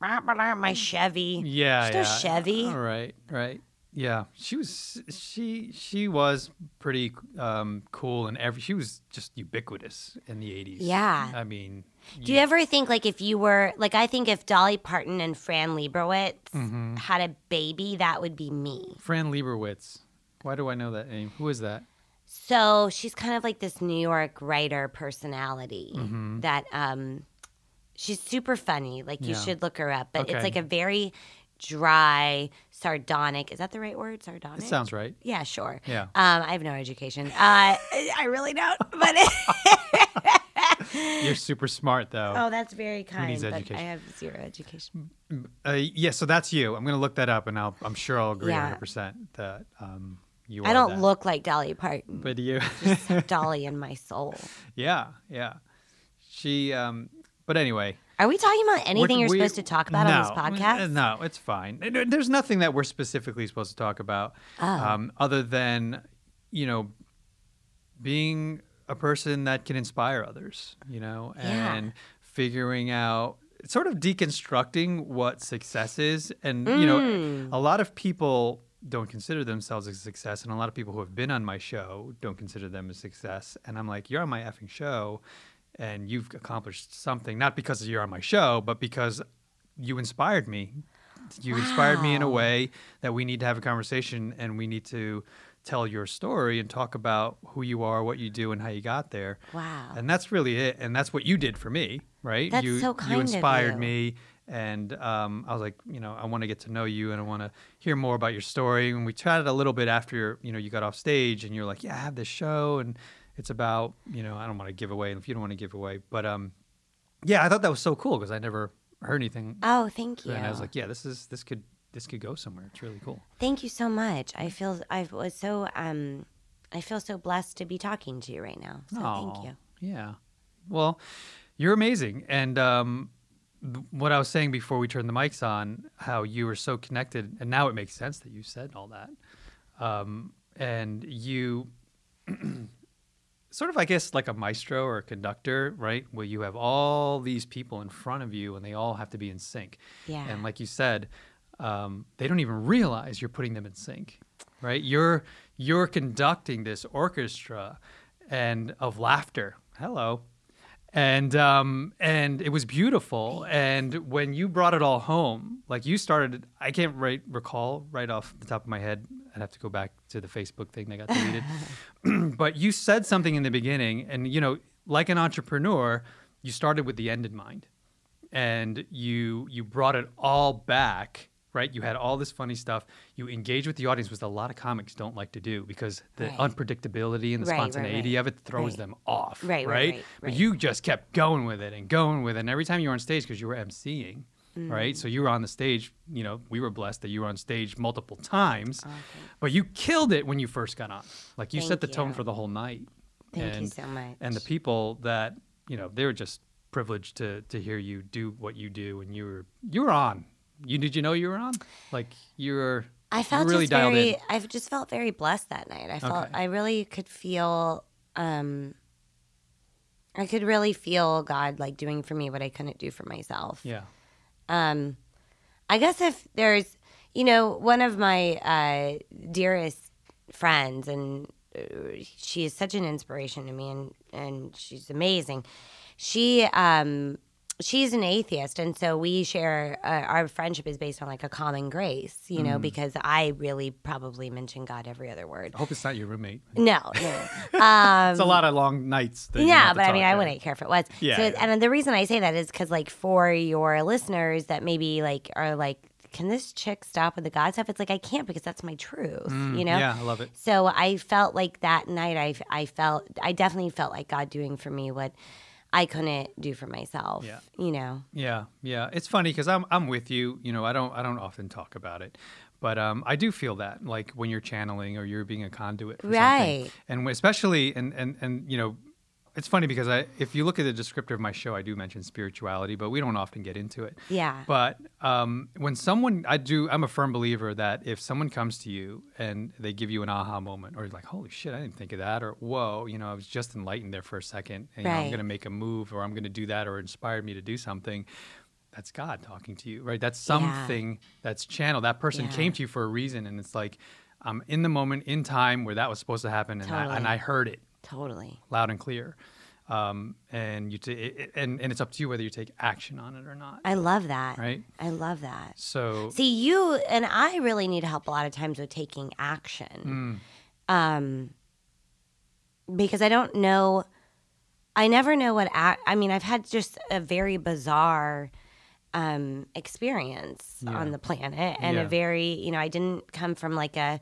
"Rah, rah, rah, my Chevy. Yeah, There's yeah. no Chevy. All right, right. Yeah, she was she she was pretty um, cool and every she was just ubiquitous in the eighties. Yeah. I mean, Do you ever think like if you were like I think if Dolly Parton and Fran Lebowitz Mm-hmm. had a baby, that would be me. Fran Lieberwitz. Why do I know that name? Who is that? So she's kind of like this New York writer personality Mm-hmm. that um she's super funny. Like you Yeah. should look her up. But Okay. it's like a very dry, sardonic. Is that the right word? Sardonic? It sounds right. yeah, sure. Yeah. Um, I have no education. Uh, I really don't. But You're super smart though. oh, that's very kind. needs But education? I have zero education. Uh, yeah, so that's you. I'm gonna look that up, and I'll, I'm sure I'll agree Yeah. 100 percent that um, you. Are I don't that. look like Dolly Parton. but you. Dolly in my soul. yeah, yeah. She. Um, but anyway, Are we talking about anything We're- you're we- supposed to talk about no, on this podcast? No, it's fine. There's nothing that we're specifically supposed to talk about, Oh. um, other than, you know, being a person that can inspire others. You know, Yeah. and figuring out, sort of deconstructing what success is, and you know, Mm. a lot of people don't consider themselves a success, and a lot of people who have been on my show don't consider them a success. And I'm like, you're on my effing show, and you've accomplished something, not because you're on my show, but because you inspired me. You inspired me in a way that we need to have a conversation, and we need to tell your story and talk about who you are, what you do, and how you got there. Wow. And that's really it. And that's what you did for me, right? That's you, so kind You inspired you. me. And um, I was like, you know, I want to get to know you and I want to hear more about your story. And we chatted a little bit after, you know, you got off stage and you're like, yeah, I have this show and it's about, you know, I don't want to give away if you don't want to give away. But um, yeah, I thought that was so cool because I never heard anything. Oh, thank you. And I was like, yeah, this is, this could, this could go somewhere. It's really cool. Thank you so much. I feel I was so um I feel so blessed to be talking to you right now. So thank you. Yeah. Well, you're amazing. And um, what I was saying before we turned the mics on, how you were so connected, and now it makes sense that you said all that. Um, and you, sort of, I guess, like a maestro or a conductor, right? Where you have all these people in front of you and they all have to be in sync. Yeah. And like you said, um, they don't even realize you're putting them in sync, right? You're you're conducting this orchestra and of laughter. Hello. And um, and it was beautiful. And when you brought it all home, like you started, I can't right recall right off the top of my head. I'd have to go back to the Facebook thing that got deleted. but you said something in the beginning, and you know, like an entrepreneur, you started with the end in mind and you you brought it all back right? You had all this funny stuff. You engage with the audience, which a lot of comics don't like to do because the Right. unpredictability and the Right, right, spontaneity right. of it throws Right. them off, Right, right, right? right, But you just kept going with it and going with it. And every time you were on stage, because you were emceeing, right? Mm. So you were on the stage. You know, we were blessed that you were on stage multiple times, Oh, but you killed it when you first got on. Like you set Thank the tone you. for the whole night. Thank you so much. And the people that you know, they were just privileged to to hear you do what you do, and you were you were on. You did you know you were on? Like you were. I felt really dialed very. in. I just felt very blessed that night. I felt Okay. I really could feel. um I could really feel God like doing for me what I couldn't do for myself. Yeah. Um, I guess if there's, you know, one of my uh, dearest friends, and uh, she is such an inspiration to me, and and she's amazing. She um she's an atheist, and so we share uh, our friendship is based on like a common grace, you know, because I really probably mention God every other word. I hope it's not your roommate. No, no. Um, It's a lot of long nights. That yeah, but I mean, talk, I wouldn't care if it was. Yeah, So, yeah. and the reason I say that is because, like, for your listeners that maybe like are like, can this chick stop with the God stuff? It's like I can't because that's my truth. you know. Mm, Yeah, I love it. So I felt like that night, I I felt I definitely felt like God doing for me what I couldn't do for myself. Yeah. You know. Yeah, yeah. It's funny because I'm I'm with you. You know, I don't I don't often talk about it, but um, I do feel that like when you're channeling or you're being a conduit, for Right. Something. And especially and and and you know, it's funny because I if you look at the descriptor of my show, I do mention spirituality, but we don't often get into it. Yeah. But um, when someone, I do, I'm a firm believer that if someone comes to you and they give you an aha moment, or like, holy shit, I didn't think of that, or whoa, you know, I was just enlightened there for a second, and you know, I'm going to make a move, or I'm going to do that, or inspired me to do something. That's God talking to you, right? That's something that's channeled. That person Yeah. came to you for a reason, and it's like, I'm in the moment, in time where that was supposed to happen, and, I, and I heard it Totally. loud and clear. Um, and you, t- it, and and it's up to you whether you take action on it or not, I love that. right? I love that. So See, you and I really need help a lot of times with taking action. Um, because I don't know, I never know what, act, I mean, I've had just a very bizarre um, experience Yeah. on the planet and Yeah. a very, you know, I didn't come from like a,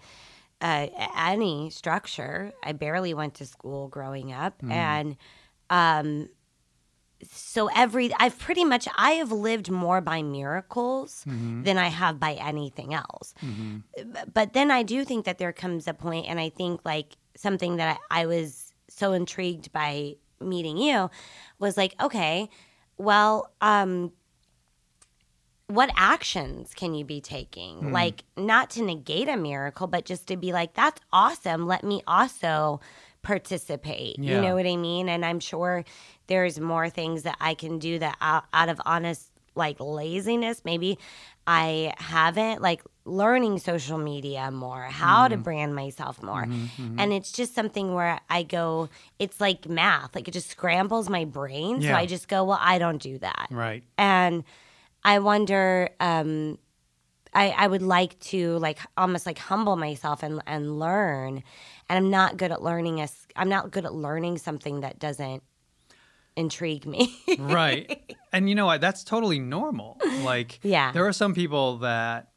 a any structure. I barely went to school growing up. And, um, so every I've pretty much I have lived more by miracles than I have by anything else. B- But then I do think that there comes a point, and I think like something that I, I was so intrigued by meeting you was like, okay, well, um, what actions can you be taking? Hmm. Like, not to negate a miracle, but just to be like, that's awesome. Let me also participate. Yeah. You know what I mean? And I'm sure there's more things that I can do that out, out of honest, like laziness, maybe I haven't, like learning social media more, how to mm-hmm. brand myself more. Mm-hmm. Mm-hmm. And it's just something where I go, it's like math, like it just scrambles my brain. So I just go, well, I don't do that right. and I wonder. Um, I I would like to like almost like humble myself and and learn, and I'm not good at learning. As I'm not good at learning something that doesn't intrigue me. right. And you know what? That's totally normal. Like, Yeah. there are some people that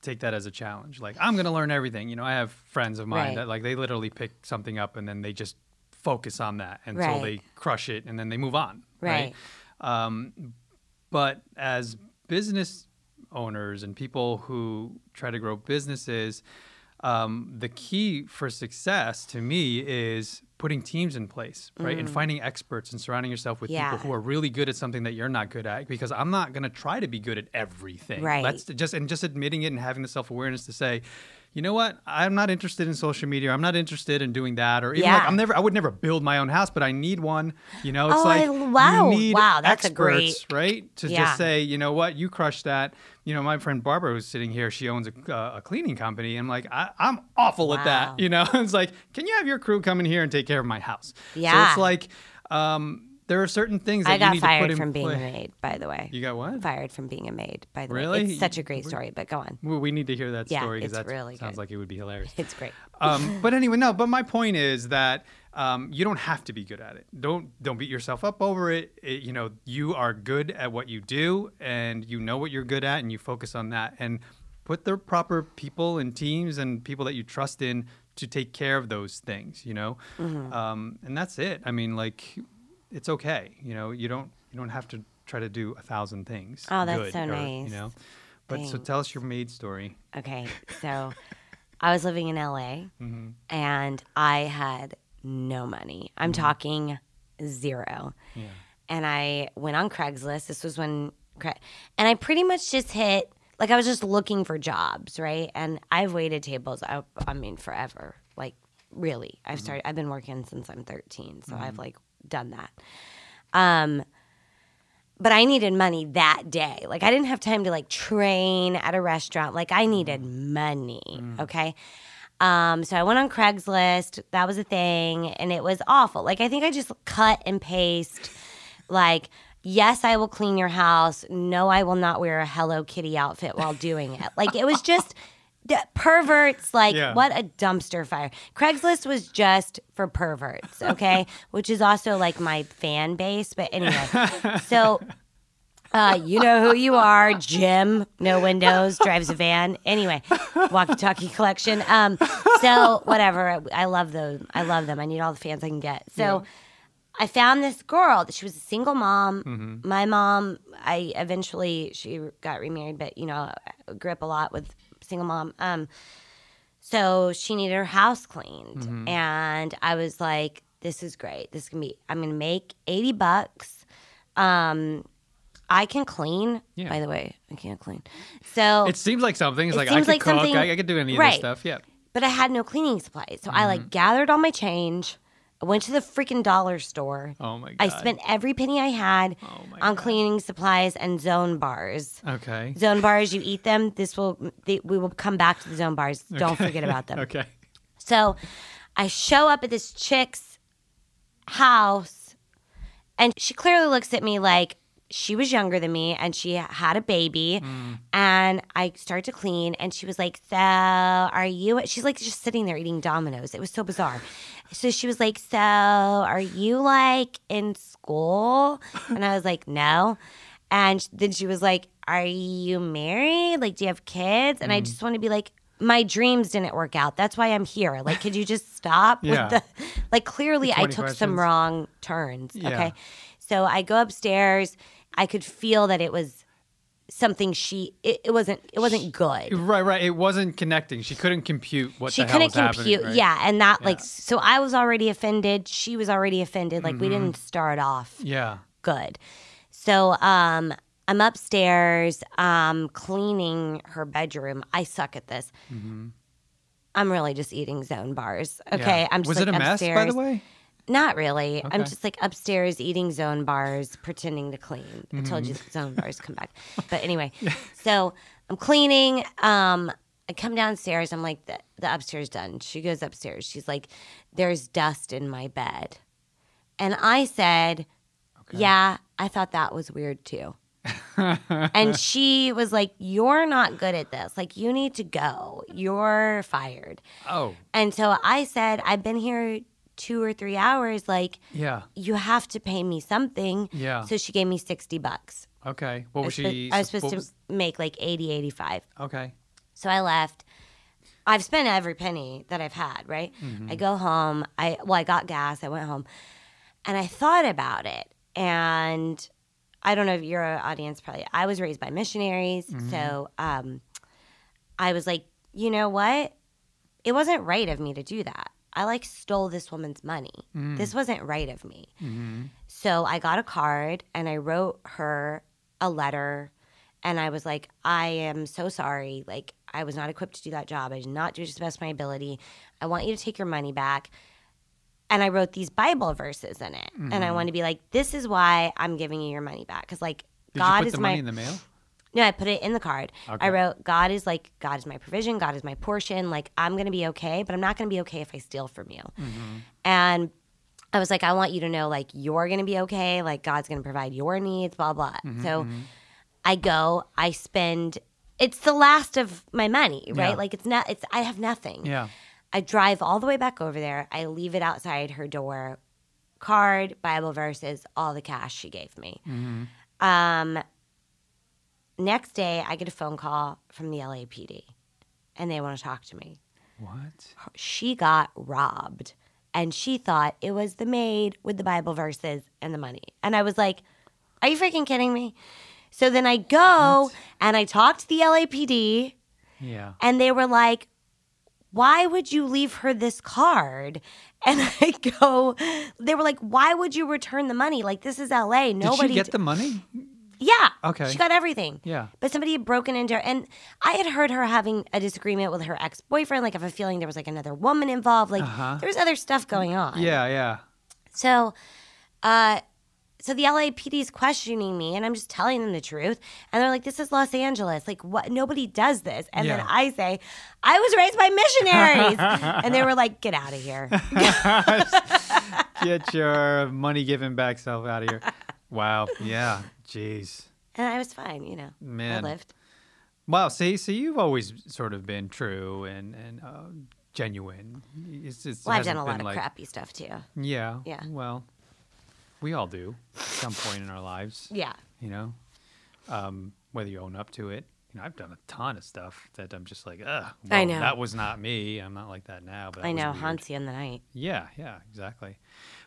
take that as a challenge. Like, I'm going to learn everything. You know, I have friends of mine Right. that like they literally pick something up and then they just focus on that until Right. they crush it and then they move on. Right. Um, but as business owners and people who try to grow businesses, um, the key for success to me is putting teams in place, right? And finding experts and surrounding yourself with Mm. Yeah. people who are really good at something that you're not good at. Because I'm not going to try to be good at everything. Right. Let's just and just admitting it and having the self awareness to say, you know what? I'm not interested in social media. I'm not interested in doing that. Or even like I'm never. I would never build my own house, but I need one. You know, it's Oh, like I- wow. you need Wow, that's a experts, great- right? To Yeah. just say, you know what, you crushed that. You know, my friend Barbara who's sitting here, she owns a, uh, a cleaning company. I'm like, I, I'm awful at that. You know, it's like, can you have your crew come in here and take care of my house? Yeah. So Yeah. it's like, um, there are certain things that I you got need to put fired in from being play. a maid, by the way. You got what? Fired from being a maid, by the way. Really? It's such a great story, but go on. Well, we need to hear that Yeah, story because that really sounds good. like it would be hilarious. It's great. um, but anyway, no. But my point is that um, you don't have to be good at it. Don't don't beat yourself up over it. It- You know, you are good at what you do, and you know what you're good at, and you focus on that. And put the proper people and teams and people that you trust in to take care of those things. You know, Mm-hmm. um, and that's it. I mean, like, it's okay. You know, you don't you don't have to try to do a thousand things. Oh, that's good, so or, nice. You know, but so tell us your maid story. Okay, so I was living in LA Mm-hmm. and I had no money. I'm mm-hmm. talking zero. Yeah. And I went on Craigslist. This was when, Cra- and I pretty much just hit, like, I was just looking for jobs, right? And I've waited tables, I, I mean, forever. Like, really. I've mm-hmm. started, I've been working since I'm 13. So I've, mm-hmm. like, done that. Um, but I needed money that day. Like I didn't have time to like train at a restaurant. Like I needed money. Okay. Um, so I went on Craigslist. That was a thing, and it was awful. Like I think I just cut and paste. Like yes, I will clean your house. No, I will not wear a Hello Kitty outfit while doing it. Like it was just d- perverts. Like Yeah. what a dumpster fire. Craigslist was just for perverts. Okay, which is also like my fan base. But anyway, so uh, you know who you are, Jim. No windows, drives a van. Anyway, walkie-talkie collection. Um, so whatever. I love those. I love them. I need all the fans I can get. So. I found this girl. that She was a single mom. My mom, I eventually she got remarried, but you know, I grew up a lot with single mom. Um, so she needed her house cleaned, and I was like, "This is great. This can be. I'm gonna make eighty bucks. Um, I can clean. Yeah. By the way, I can't clean. So It seems like something. It's It like I could like cook. something- I, I could do any of this stuff. Yeah. but I had no cleaning supplies. So I like gathered all my change. I went to the freaking dollar store. Oh my god. I spent every penny I had Oh on cleaning supplies and zone bars. Okay. Zone bars, you eat them. This will they, we will come back to the zone bars. Don't forget about them. Okay. So I show up at this chick's house, and she clearly looks at me like she was younger than me and she had a baby. Mm. And I started to clean, and she was like, So, are you? She's like just sitting there eating Domino's. It was so bizarre. So she was like, So, are you like in school? And I was like, No. And then she was like, Are you married? Like, do you have kids? And I mm. just want to be like, my dreams didn't work out. That's why I'm here. Like, could you just stop Yeah. with the like clearly I 20 took some wrong turns. Yeah. Okay. So I go upstairs. I could feel that it was something she it, it wasn't it wasn't good. Right, right. It wasn't connecting. She couldn't compute what She the couldn't compute. right? Yeah. And that like so I was already offended. She was already offended. Like we Mm-hmm. didn't start off Yeah. good. So um I'm upstairs um cleaning her bedroom. I suck at this. I'm really just eating zone bars. Okay. Mm-hmm. Yeah. I'm just Was like it a mess, upstairs. by the way? Not really. I'm just like upstairs eating zone bars, pretending to clean. I told you zone bars come back. But anyway, so I'm cleaning. Um, I come downstairs. I'm like, the, the upstairs done. She goes upstairs. She's like, there's dust in my bed. And I said, yeah, I thought that was weird too. and she was like, You're not good at this. Like, you need to go. You're fired. Oh, And so I said, I've been here two or three hours. Like, yeah. you have to pay me something. Yeah. So she gave me 60 bucks. Okay. What I was was, she? I was supposed what to make like 80, 85. Okay. So I left. I've spent every penny that I've had, right? Mm-hmm. I go home. I well, I got gas. I went home. And I thought about it. And I don't know if your audience probably I was raised by missionaries. Mm-hmm. So um I was like, you know what? It wasn't right of me to do that. I like stole this woman's money. Mm. This wasn't right of me. Mm-hmm. So I got a card and I wrote her a letter and I was like, I am so sorry. Like, I was not equipped to do that job. I did not do it to the best of my ability. I want you to take your money back. And I wrote these Bible verses in it. And I want to be like, this is why I'm giving you your money back. Because, like, Did God is the my. money in the mail? No, I put it in the card. Okay. I wrote, God is like, God is my provision, God is my portion. Like, I'm going to be okay, but I'm not going to be okay if I steal from you. Mm-hmm. And I was like, I want you to know, like, you're going to be okay. Like, God's going to provide your needs, blah, blah. Mm-hmm, so I go, I spend, it's the last of my money, right? Yeah. Like, it's not, it's, I have nothing. Yeah. I drive all the way back over there. I leave it outside her door. Card, Bible verses, all the cash she gave me. Mm-hmm. Um, next day, I get a phone call from the LAPD and they want to talk to me. What? She got robbed and she thought it was the maid with the Bible verses and the money. And I was like, Are you freaking kidding me? So then I go and I talk to the LAPD Yeah. and they were like, why would you leave her this card? And I go, they were like, why would you return the money? Like, this is LA. Did Nobody. she get the money? Yeah. Okay. She got everything. Yeah. But somebody had broken into her. And I had heard her having a disagreement with her ex boyfriend. Like, I have a feeling there was like another woman involved. Like, Uh-huh. there was other stuff going on. Yeah, yeah. So, uh, so the LAPD is questioning me, and I'm just telling them the truth. And they're like, "This is Los Angeles. Like, what? Nobody does this." And then I say, "I was raised by missionaries," and they were like, "Get out of here." Get your money giving back self out of here. Wow. Yeah. Jeez. And I was fine, you know. Man. I lived. Wow. See, so you've always sort of been true and and uh, genuine. It's, it's, Well, I've done a lot of like- crappy stuff too. Yeah. Yeah. Well, we all do at some point in our lives. Yeah. You know, um, whether you own up to it. You know, I've done a ton of stuff that I'm just like, ugh. I know. That was not me. I'm not like that now. But that I know, weird. haunts you in the night. Yeah, yeah, exactly.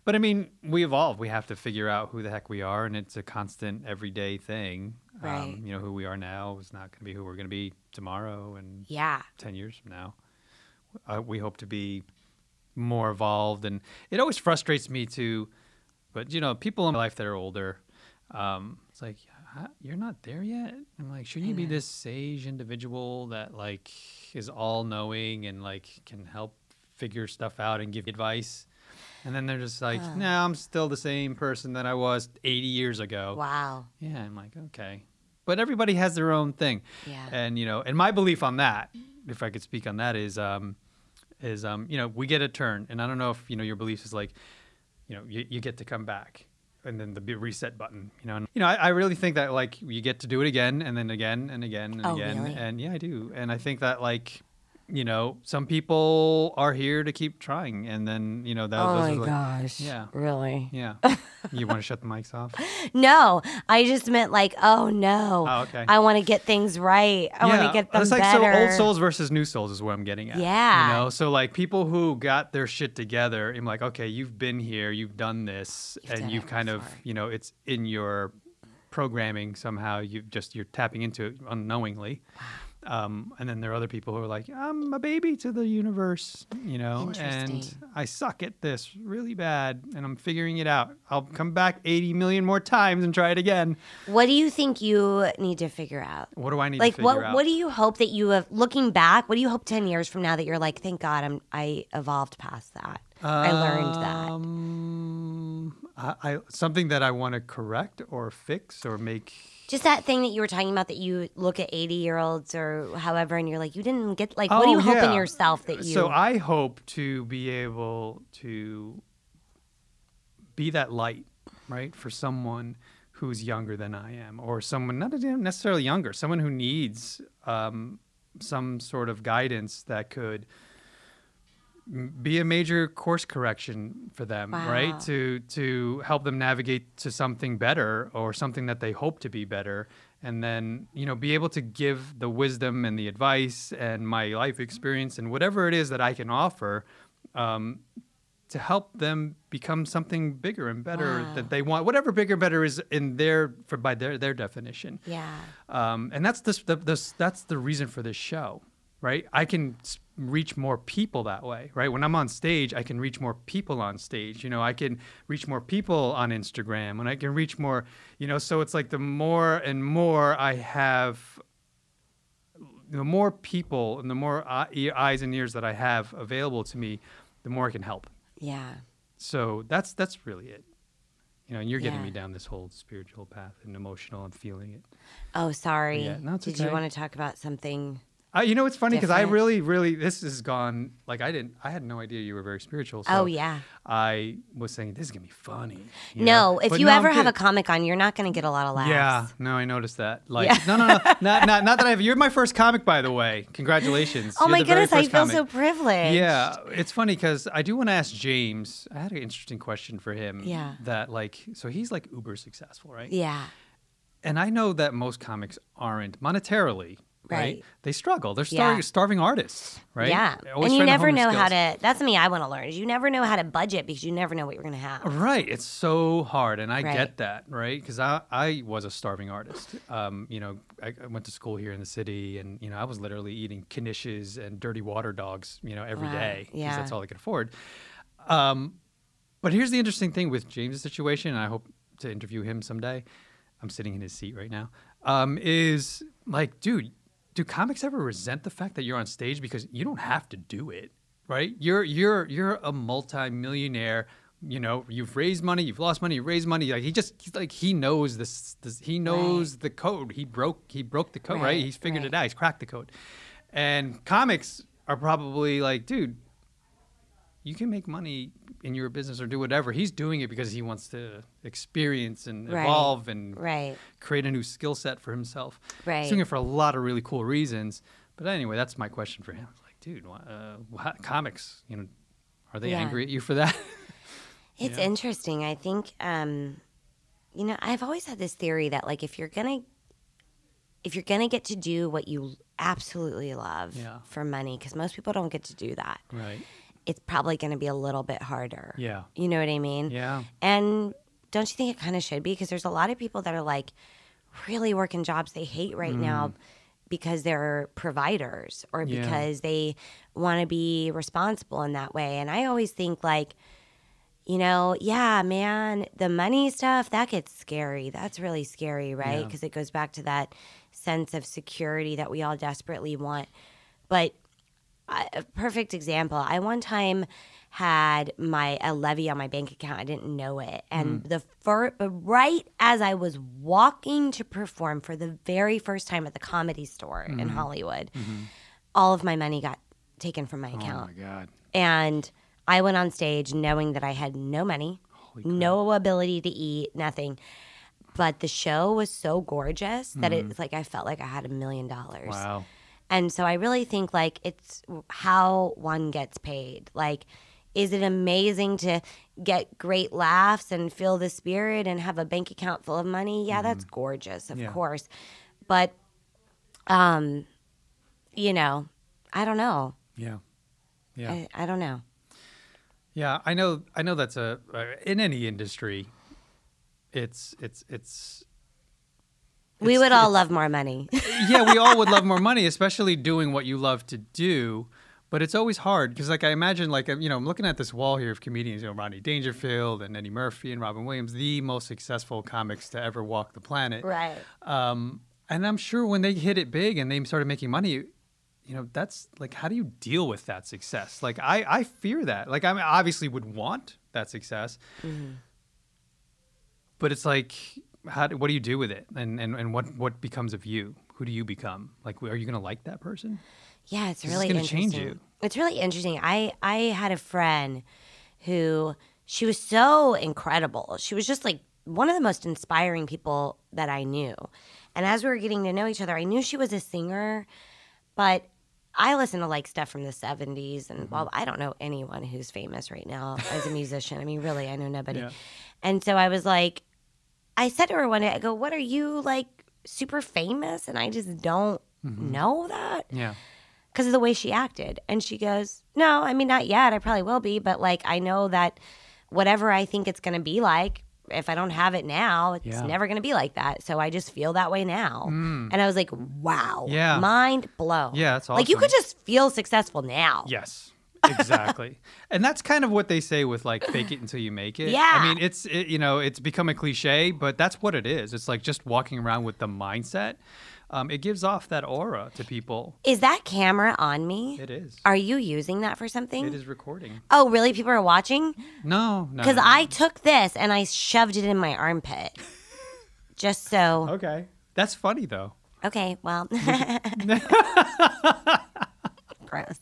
But I mean, we evolve. We have to figure out who the heck we are, and it's a constant, everyday thing. Right. you know, who we are now is not going to be who we're going to be tomorrow and Yeah. 10 years from now. Uh, we hope to be more evolved. And it always frustrates me to, but you know, people in my life that are older, um, it's like, you're not there yet. I'm like, shouldn't you be this sage individual that like is all knowing and like can help figure stuff out and give advice? And then they're just like, no, I'm still the same person that I was 80 years ago. Wow. Yeah, I'm like, okay. But everybody has their own thing. Yeah. And you know, and my belief on that, if I could speak on that, is um is um, you know, we get a turn. And I don't know if, you know, your belief is like, you know, you, you get to come back. And then the reset button, you know, and, you know, I, I really think that like you get to do it again and then again and again and Oh, again, really? and yeah, I do, and I think that like, you know, some people are here to keep trying, and then you know, that, Oh my like, gosh. yeah, Really? yeah. you want to shut the mics off? No, I just meant like, oh no. Oh, okay. I want to get things right. I want to get them It's like better. so old souls versus new souls is what I'm getting at. Yeah. You know, so like people who got their shit together, I'm like, okay, you've been here, you've done this, You've and done you've kind of, you know, it's in your programming somehow. You just you're tapping into it unknowingly. Um, and then there are other people who are like, I'm a baby to the universe, you know, and I suck at this really bad, and I'm figuring it out. I'll come back 80 million more times and try it again. What do you think you need to figure out? What do I need like to figure what out? what do you hope that you have looking back, what do you hope 10 years from now that you're like, thank God I'm I evolved past that. I learned that. Um, I, I something that I want to correct or fix or make. Just that thing that you were talking about that you look at 80 year olds or however and you're like, you didn't get like what are you Oh, hope yeah. yourself that you So I hope to be able to be that light, right, for someone who's younger than I am, or someone not necessarily younger, someone who needs um, some sort of guidance that could be a major course correction for them, Wow. right? To to help them navigate to something better or something that they hope to be better, and then you know be able to give the wisdom and the advice and my life experience and whatever it is that I can offer. Um, to help them become something bigger and better Wow. that they want, whatever bigger, better is in their for by their their definition Yeah. um, and that's this, the, this that's the reason for this show right i can reach more people that way right when i'm on stage i can reach more people on stage you know i can reach more people on instagram and i can reach more you know so it's like the more and more i have the more people and the more eyes and ears that i have available to me the more i can help Yeah. so that's that's really it you know and you're getting Yeah. me down this whole spiritual path and emotional and feeling it Oh, sorry. Yeah, no, Did you want to talk about something? Uh, you know, it's funny because I really, really, this has gone like I didn't, I had no idea you were very spiritual. So Oh, yeah. I was saying this is gonna be funny. you No, know? if But you no, ever have a comic on, you're not going to get a lot of laughs. yeah, no, I noticed that. Like, Yeah. no, no, no, not, not, not that I have. You're my first comic, by the way. Congratulations. Oh You're my goodness, I feel comic. so privileged. Yeah, it's funny because I do want to ask James. I had an interesting question for him. Yeah. That like, so he's like uber successful, right? Yeah. and I know that most comics aren't monetarily. Right. Right. They struggle. They're starving, Yeah. starving artists, right? Yeah. And you never know how to, that's something I want to learn is you never know how to budget because you never know what you're going to have. Right. It's so hard. And I Right. get that, right? Because I, I was a starving artist. Um, you know, I, I went to school here in the city and, you know, I was literally eating knishes and dirty water dogs, you know, every Wow. day because Yeah. that's all I could afford. Um, but here's the interesting thing with James's situation, and I hope to interview him someday. I'm sitting in his seat right now. Um, is like, dude, do comics ever resent the fact that you're on stage because you don't have to do it, right? You're you're you're a multi-millionaire. You know, you've raised money, you've lost money, you raised money. Like he just he's like he knows this, this he knows the code. He broke he broke the code, right? Right, He's figured right. it out. He's cracked the code. And comics are probably like, dude, you can make money in your business or do whatever. He's doing it because he wants to experience and Right. evolve and Right. create a new skill set for himself. Right. He's doing it for a lot of really cool reasons. But anyway, that's my question for him. Like, dude, uh, wha- comics, you know, are they Yeah. angry at you for that? It's Yeah. interesting. I think, um, you know, I've always had this theory that like if you're gonna, if you're gonna get to do what you absolutely love Yeah. for money, because most people don't get to do that, right. It's probably gonna be a little bit harder. Yeah. You know what I mean? Yeah. And don't you think it kind of should be? Because there's a lot of people that are like really working jobs they hate right now because they're providers or Mm. Yeah. because they want to be responsible in that way. And I always think, like, you know, yeah, man, the money stuff, that gets scary. That's really scary, right? Yeah. Because it goes back to that sense of security that we all desperately want. But a perfect example. I one time had my a levy on my bank account. I didn't know it, and Mm. the fir- right as I was walking to perform for the very first time at the comedy store in Mm-hmm. Hollywood, all of my money got taken from my account. Oh my God. and I went on stage knowing that I had no money, no ability to eat, nothing. But the show was so gorgeous that it's like I felt like I had a million dollars. Mm-hmm. Wow. And so I really think like it's how one gets paid. Like, is it amazing to get great laughs and feel the spirit and have a bank account full of money? Yeah, that's gorgeous, of Mm-hmm. Yeah. course. But, um, you know, I don't know. Yeah. Yeah. I, I don't know. Yeah, I know. I know that's a uh, in any industry. It's it's it's. We would all love more money. yeah, we all would love more money, especially doing what you love to do. But it's always hard because, like, I imagine, like, you know, I'm looking at this wall here of comedians, you know, Rodney Dangerfield and Eddie Murphy and Robin Williams, the most successful comics to ever walk the planet. right. Um, and I'm sure when they hit it big and they started making money, you know, that's like, how do you deal with that success? Like, I, I fear that. Like, I obviously would want that success, but it's like, how do, what do you do with it? And, and, and what, what becomes of you? Who do you become? Like, are you going to like that person? Yeah, it's really gonna interesting. change you. It's really interesting. I I had a friend who she was so incredible. She was just like one of the most inspiring people that I knew. And as we were getting to know each other, I knew she was a singer, but I listen to like stuff from the 70s and Mm-hmm. well, I don't know anyone who's famous right now as a musician. I mean, really, I know nobody. Yeah. And so I was like I said to her one day, I go, "What are you like super famous?" And I just don't Mm-hmm. know that Yeah. because of the way she acted. And she goes, No, I mean, not yet. I probably will be. But like, I know that whatever I think it's going to be like, if I don't have it now, it's Yeah. never going to be like that. So I just feel that way now. And I was like, Wow. Mm. Yeah. Mind blown. Yeah, that's Like, you could just feel successful now. Yes. Exactly. and that's kind of what they say with like fake it until you make it. Yeah. I mean, it's it, you know, it's become a cliche, but that's what it is. It's like just walking around with the mindset. Um, it gives off that aura to people. Is that camera on me? It is. Are you using that for something? It is recording. Oh, really? People are watching? No, no. Because no, no. I took this and I shoved it in my armpit. Just so. Okay. That's funny though. Okay, well. Gross.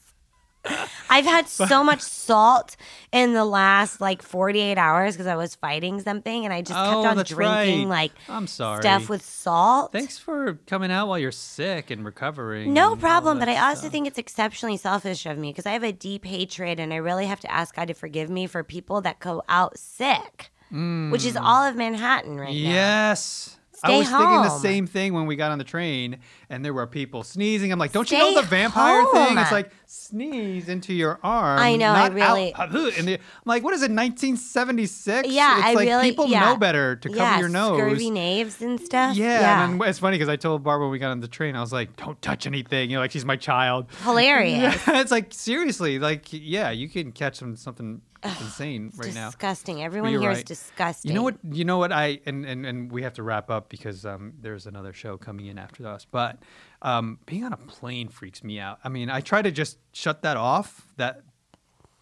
I've had so much salt in the last like 48 hours because I was fighting something and I just kept Oh, on drinking right. like I'm sorry. stuff with salt. Thanks for coming out while you're sick and recovering. No all problem, but I also stuff. think it's exceptionally selfish of me because I have a deep hatred and I really have to ask God to forgive me for people that go out sick, which is hmm. all of Manhattan right now. Yes. I Stay was thinking the same thing when we got on the train and there were people sneezing. I'm like, don't you Stay know the vampire thing? It's like sneeze into your arm. I know, I really- Out, in the, I'm like, what is it, 1976? Yeah, it's I like really- people yeah. know better to cover yeah, your nose. Scurvy knaves and stuff. Yeah, yeah. and then it's funny because I told Barbara when we got on the train, I was like, "Don't touch anything." You know, like she's my child. Hilarious. It's like seriously, like yeah, you can catch some something insane right now. disgusting. Everyone here is right. disgusting. You know what? You know what? I and, and and we have to wrap up because um, there's another show coming in after us. But um, being on a plane freaks me out. I mean, I try to just shut that off. That,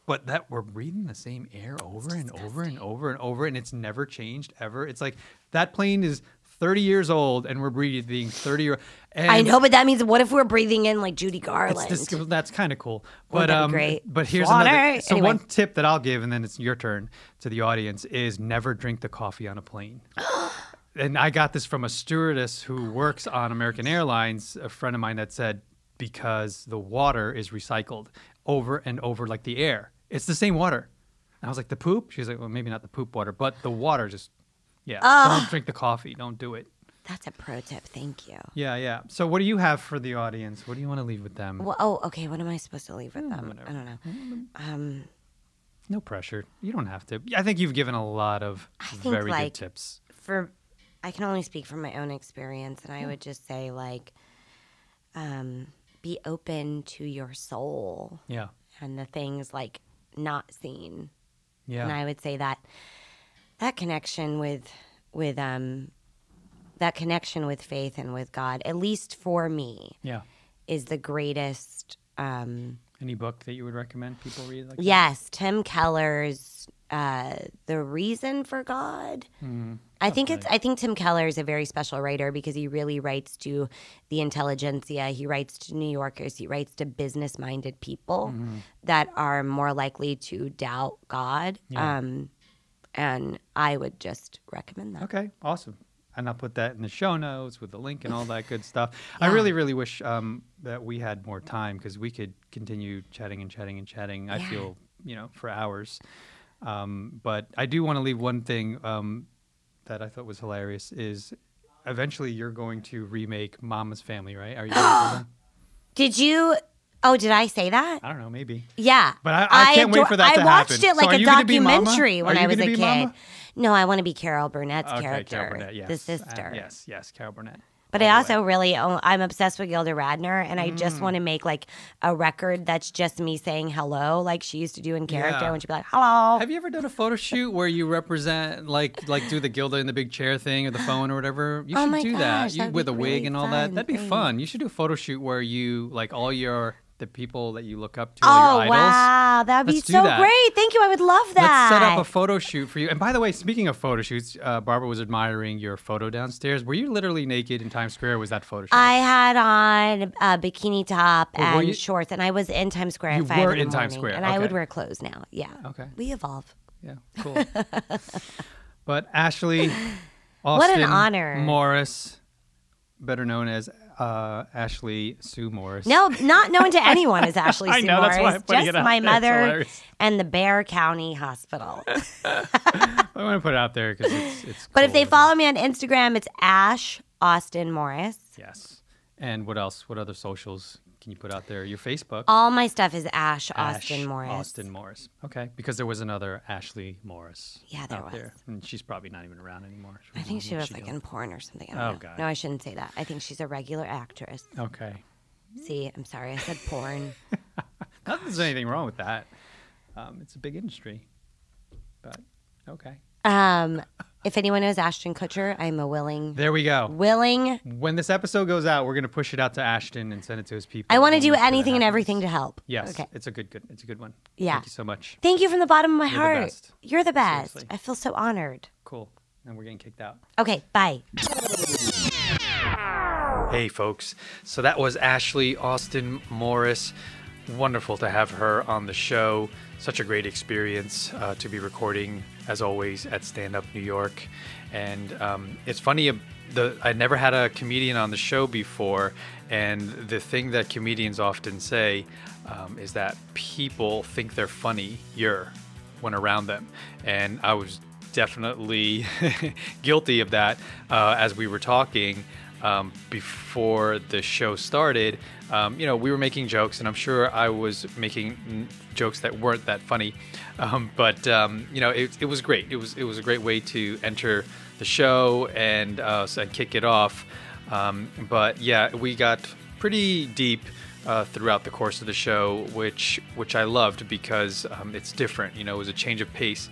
but that we're breathing the same air over and over and over and over, and it's never changed ever. It's like that plane is 30 years old, and we're breathing 30 year. And I know, but that means what if we're breathing in like Judy Garland? dis- that's kind of cool. But be um, great? but here's Swanner. another. So Anyway. one tip that I'll give, and then it's your turn to the audience, is never drink the coffee on a plane. and I got this from a stewardess who works on American Airlines, a friend of mine that said because the water is recycled over and over like the air. It's the same water. And I was like, the poop? She's like, well, maybe not the poop water, but the water just, yeah. Don't drink the coffee. Don't do it. That's a pro tip. Thank you. Yeah, yeah. So what do you have for the audience? What do you want to leave with them? Well, oh, okay. What am I supposed to leave with them? Hmm, whatever. I don't know. Um, No pressure. You don't have to. I think you've given a lot of think, very like, good tips. for I can only speak from my own experience, and I would just say like, um, be open to your soul Yeah. and the things like not seen. Yeah. And I would say that that connection with with um that connection with faith and with God, at least for me, yeah. is the greatest um Any book that you would recommend people read? Like that? Yes, Tim Keller's uh, "The Reason for God." I think it's. I think Tim Keller is a very special writer because he really writes to the intelligentsia. He writes to New Yorkers. He writes to business-minded people that are more likely to doubt God. Um, and I would just recommend that. Okay. Awesome. And I'll put that in the show notes with the link and all that good stuff. I really, really wish um, that we had more time because we could continue chatting and chatting and chatting. I feel, you know, for hours. Um, but I do want to leave one thing um, that I thought was hilarious is eventually you're going to remake Mama's Family, right? Are you? ready for that? Did you? Oh, did I say that? I don't know. Maybe. Yeah, But I- I can't wait for that I to watched happen. it like are a you gonna be Mama? documentary when Are I you was a gonna kid. be Mama? No, I want to be Carol Burnett's Okay, character, Carol Burnett, yes. the Uh, sister. yes, yes, Carol Burnett. But I also really, I'm obsessed with Gilda Radner, and I Mm. just want to make like a record that's just me saying hello, like she used to do in character Yeah. when she'd be like, "Hello." Have you ever done a photo shoot where you represent like like do the Gilda in the big chair thing or the phone or whatever? You Oh should my do gosh, that. You, with a wig really and all that. That'd be Thanks. fun. You should do a photo shoot where you like all your the people that you look up to, Oh your idols. wow, that'd be Let's do so that. great! Thank you. I would love that. Let's set up a photo shoot for you. And by the way, speaking of photo shoots, uh, Barbara was admiring your photo downstairs. Were you literally naked in Times Square? Or was that photo shoot? I had on a bikini top Well, and you- shorts, and I was in Times Square You were in, in Times Square, and I would wear clothes now. Yeah. Okay. We evolve. Yeah, cool. but Ashley What an Austin honor. Morris, better known as uh, Ashley Sue Morris. No, not known to anyone as Ashley Sue know, Morris, just my. Mother and the Bexar County Hospital. I want to put it out there because it's it's. But if they cool. follow me on Instagram, it's Ash Austin Morris. yes. And what else? What other socials can you put out there? Your Facebook. All my stuff is Ash Ash Austin Morris. Austin Morris. Okay, because there was another Ashley Morris. Yeah, there out was. there, and she's probably not even around anymore. I think she was like doing? in porn or something. I don't Oh, know. God. No, I shouldn't say that. I think she's a regular actress. Okay. See, I'm sorry, I said porn. Not that there's anything wrong with that. Um, it's a big industry. But okay. Um, if anyone knows Ashton Kutcher, I'm a willing, There we go. willing. When this episode goes out, we're gonna push it out to Ashton and send it to his people. I want to do make sure that anything and everything to help. Yes, Okay. it's a good, good. It's a good one. Yeah. Thank you so much. Thank you from the bottom of my You're the heart. best. You're the best. Seriously. I feel so honored. Cool. And we're getting kicked out. Okay, bye. Hey, folks. So that was Ashley Austin Morris. Wonderful to have her on the show. Such a great experience uh, to be recording, as always, at Stand Up New York. And um, it's funny, uh, the I never had a comedian on the show before, and the thing that comedians often say um, is that people think they're funny, you're when around them. And I was definitely guilty of that uh, as we were talking um, before the show started. Um, you know, we were making jokes, and I'm sure I was making mm, jokes that weren't that funny. Um, but um, you know, it, it was great. It was it was a great way to enter the show and uh, and kick it off. Um, but yeah, we got pretty deep uh, throughout the course of the show, which which I loved because um, it's different. You know, it was a change of pace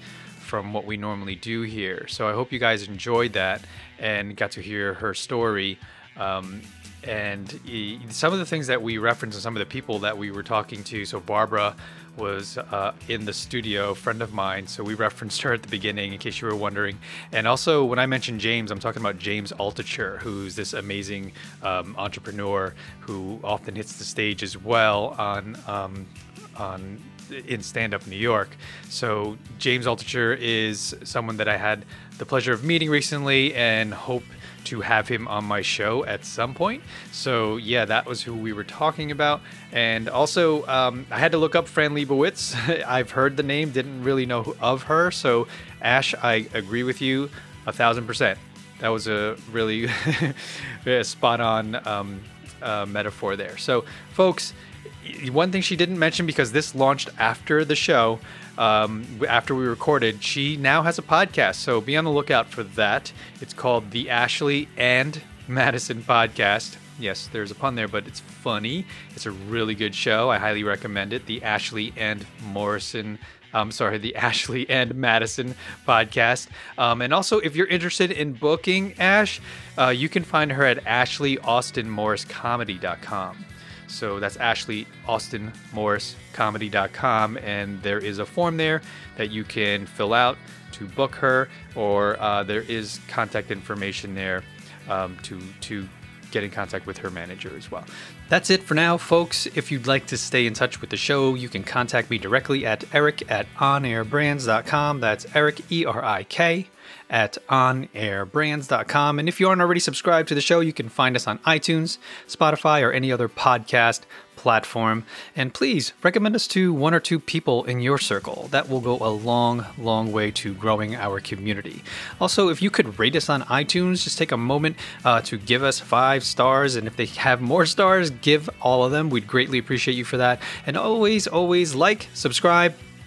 from what we normally do here. So I hope you guys enjoyed that and got to hear her story. Um, and he, some of the things that we referenced and some of the people that we were talking to. So Barbara was uh, in the studio, friend of mine. So we referenced her at the beginning, in case you were wondering. And also, when I mentioned James, I'm talking about James Altucher, who's this amazing um, entrepreneur who often hits the stage as well on um, on in stand up New York. So James Altucher is someone that I had the pleasure of meeting recently and hope to have him on my show at some point. So yeah, that was who we were talking about. And also, um, I had to look up Fran Lebowitz. I've heard the name, didn't really know of her. So Ash, I agree with you a thousand percent. That was a really spot on um, uh, metaphor there. So, folks, one thing she didn't mention because this launched after the show, um, after we recorded, she now has a podcast. So be on the lookout for that. It's called the Ashley and Madison Podcast. Yes, there's a pun there, but it's funny. It's a really good show. I highly recommend it. The Ashley and Morrison. I'm sorry, the Ashley and Madison podcast. Um, and also, if you're interested in booking Ash, uh, you can find her at AshleyAustinMorrisComedy.com. So that's Ashley Austin Morris Comedy.com, and there is a form there that you can fill out to book her, or uh, there is contact information there um, to to get in contact with her manager as well. That's it for now, folks. If you'd like to stay in touch with the show, you can contact me directly at erik at onairbrands.com. That's Erik, E R I K, at onairbrands.com. And if you aren't already subscribed to the show, you can find us on iTunes, Spotify, or any other podcast platform. And please recommend us to one or two people in your circle. That will go a long, long way to growing our community. Also, if you could rate us on iTunes, just take a moment uh, to give us five stars. And if they have more stars, give all of them. We'd greatly appreciate you for that. And always, always like, subscribe,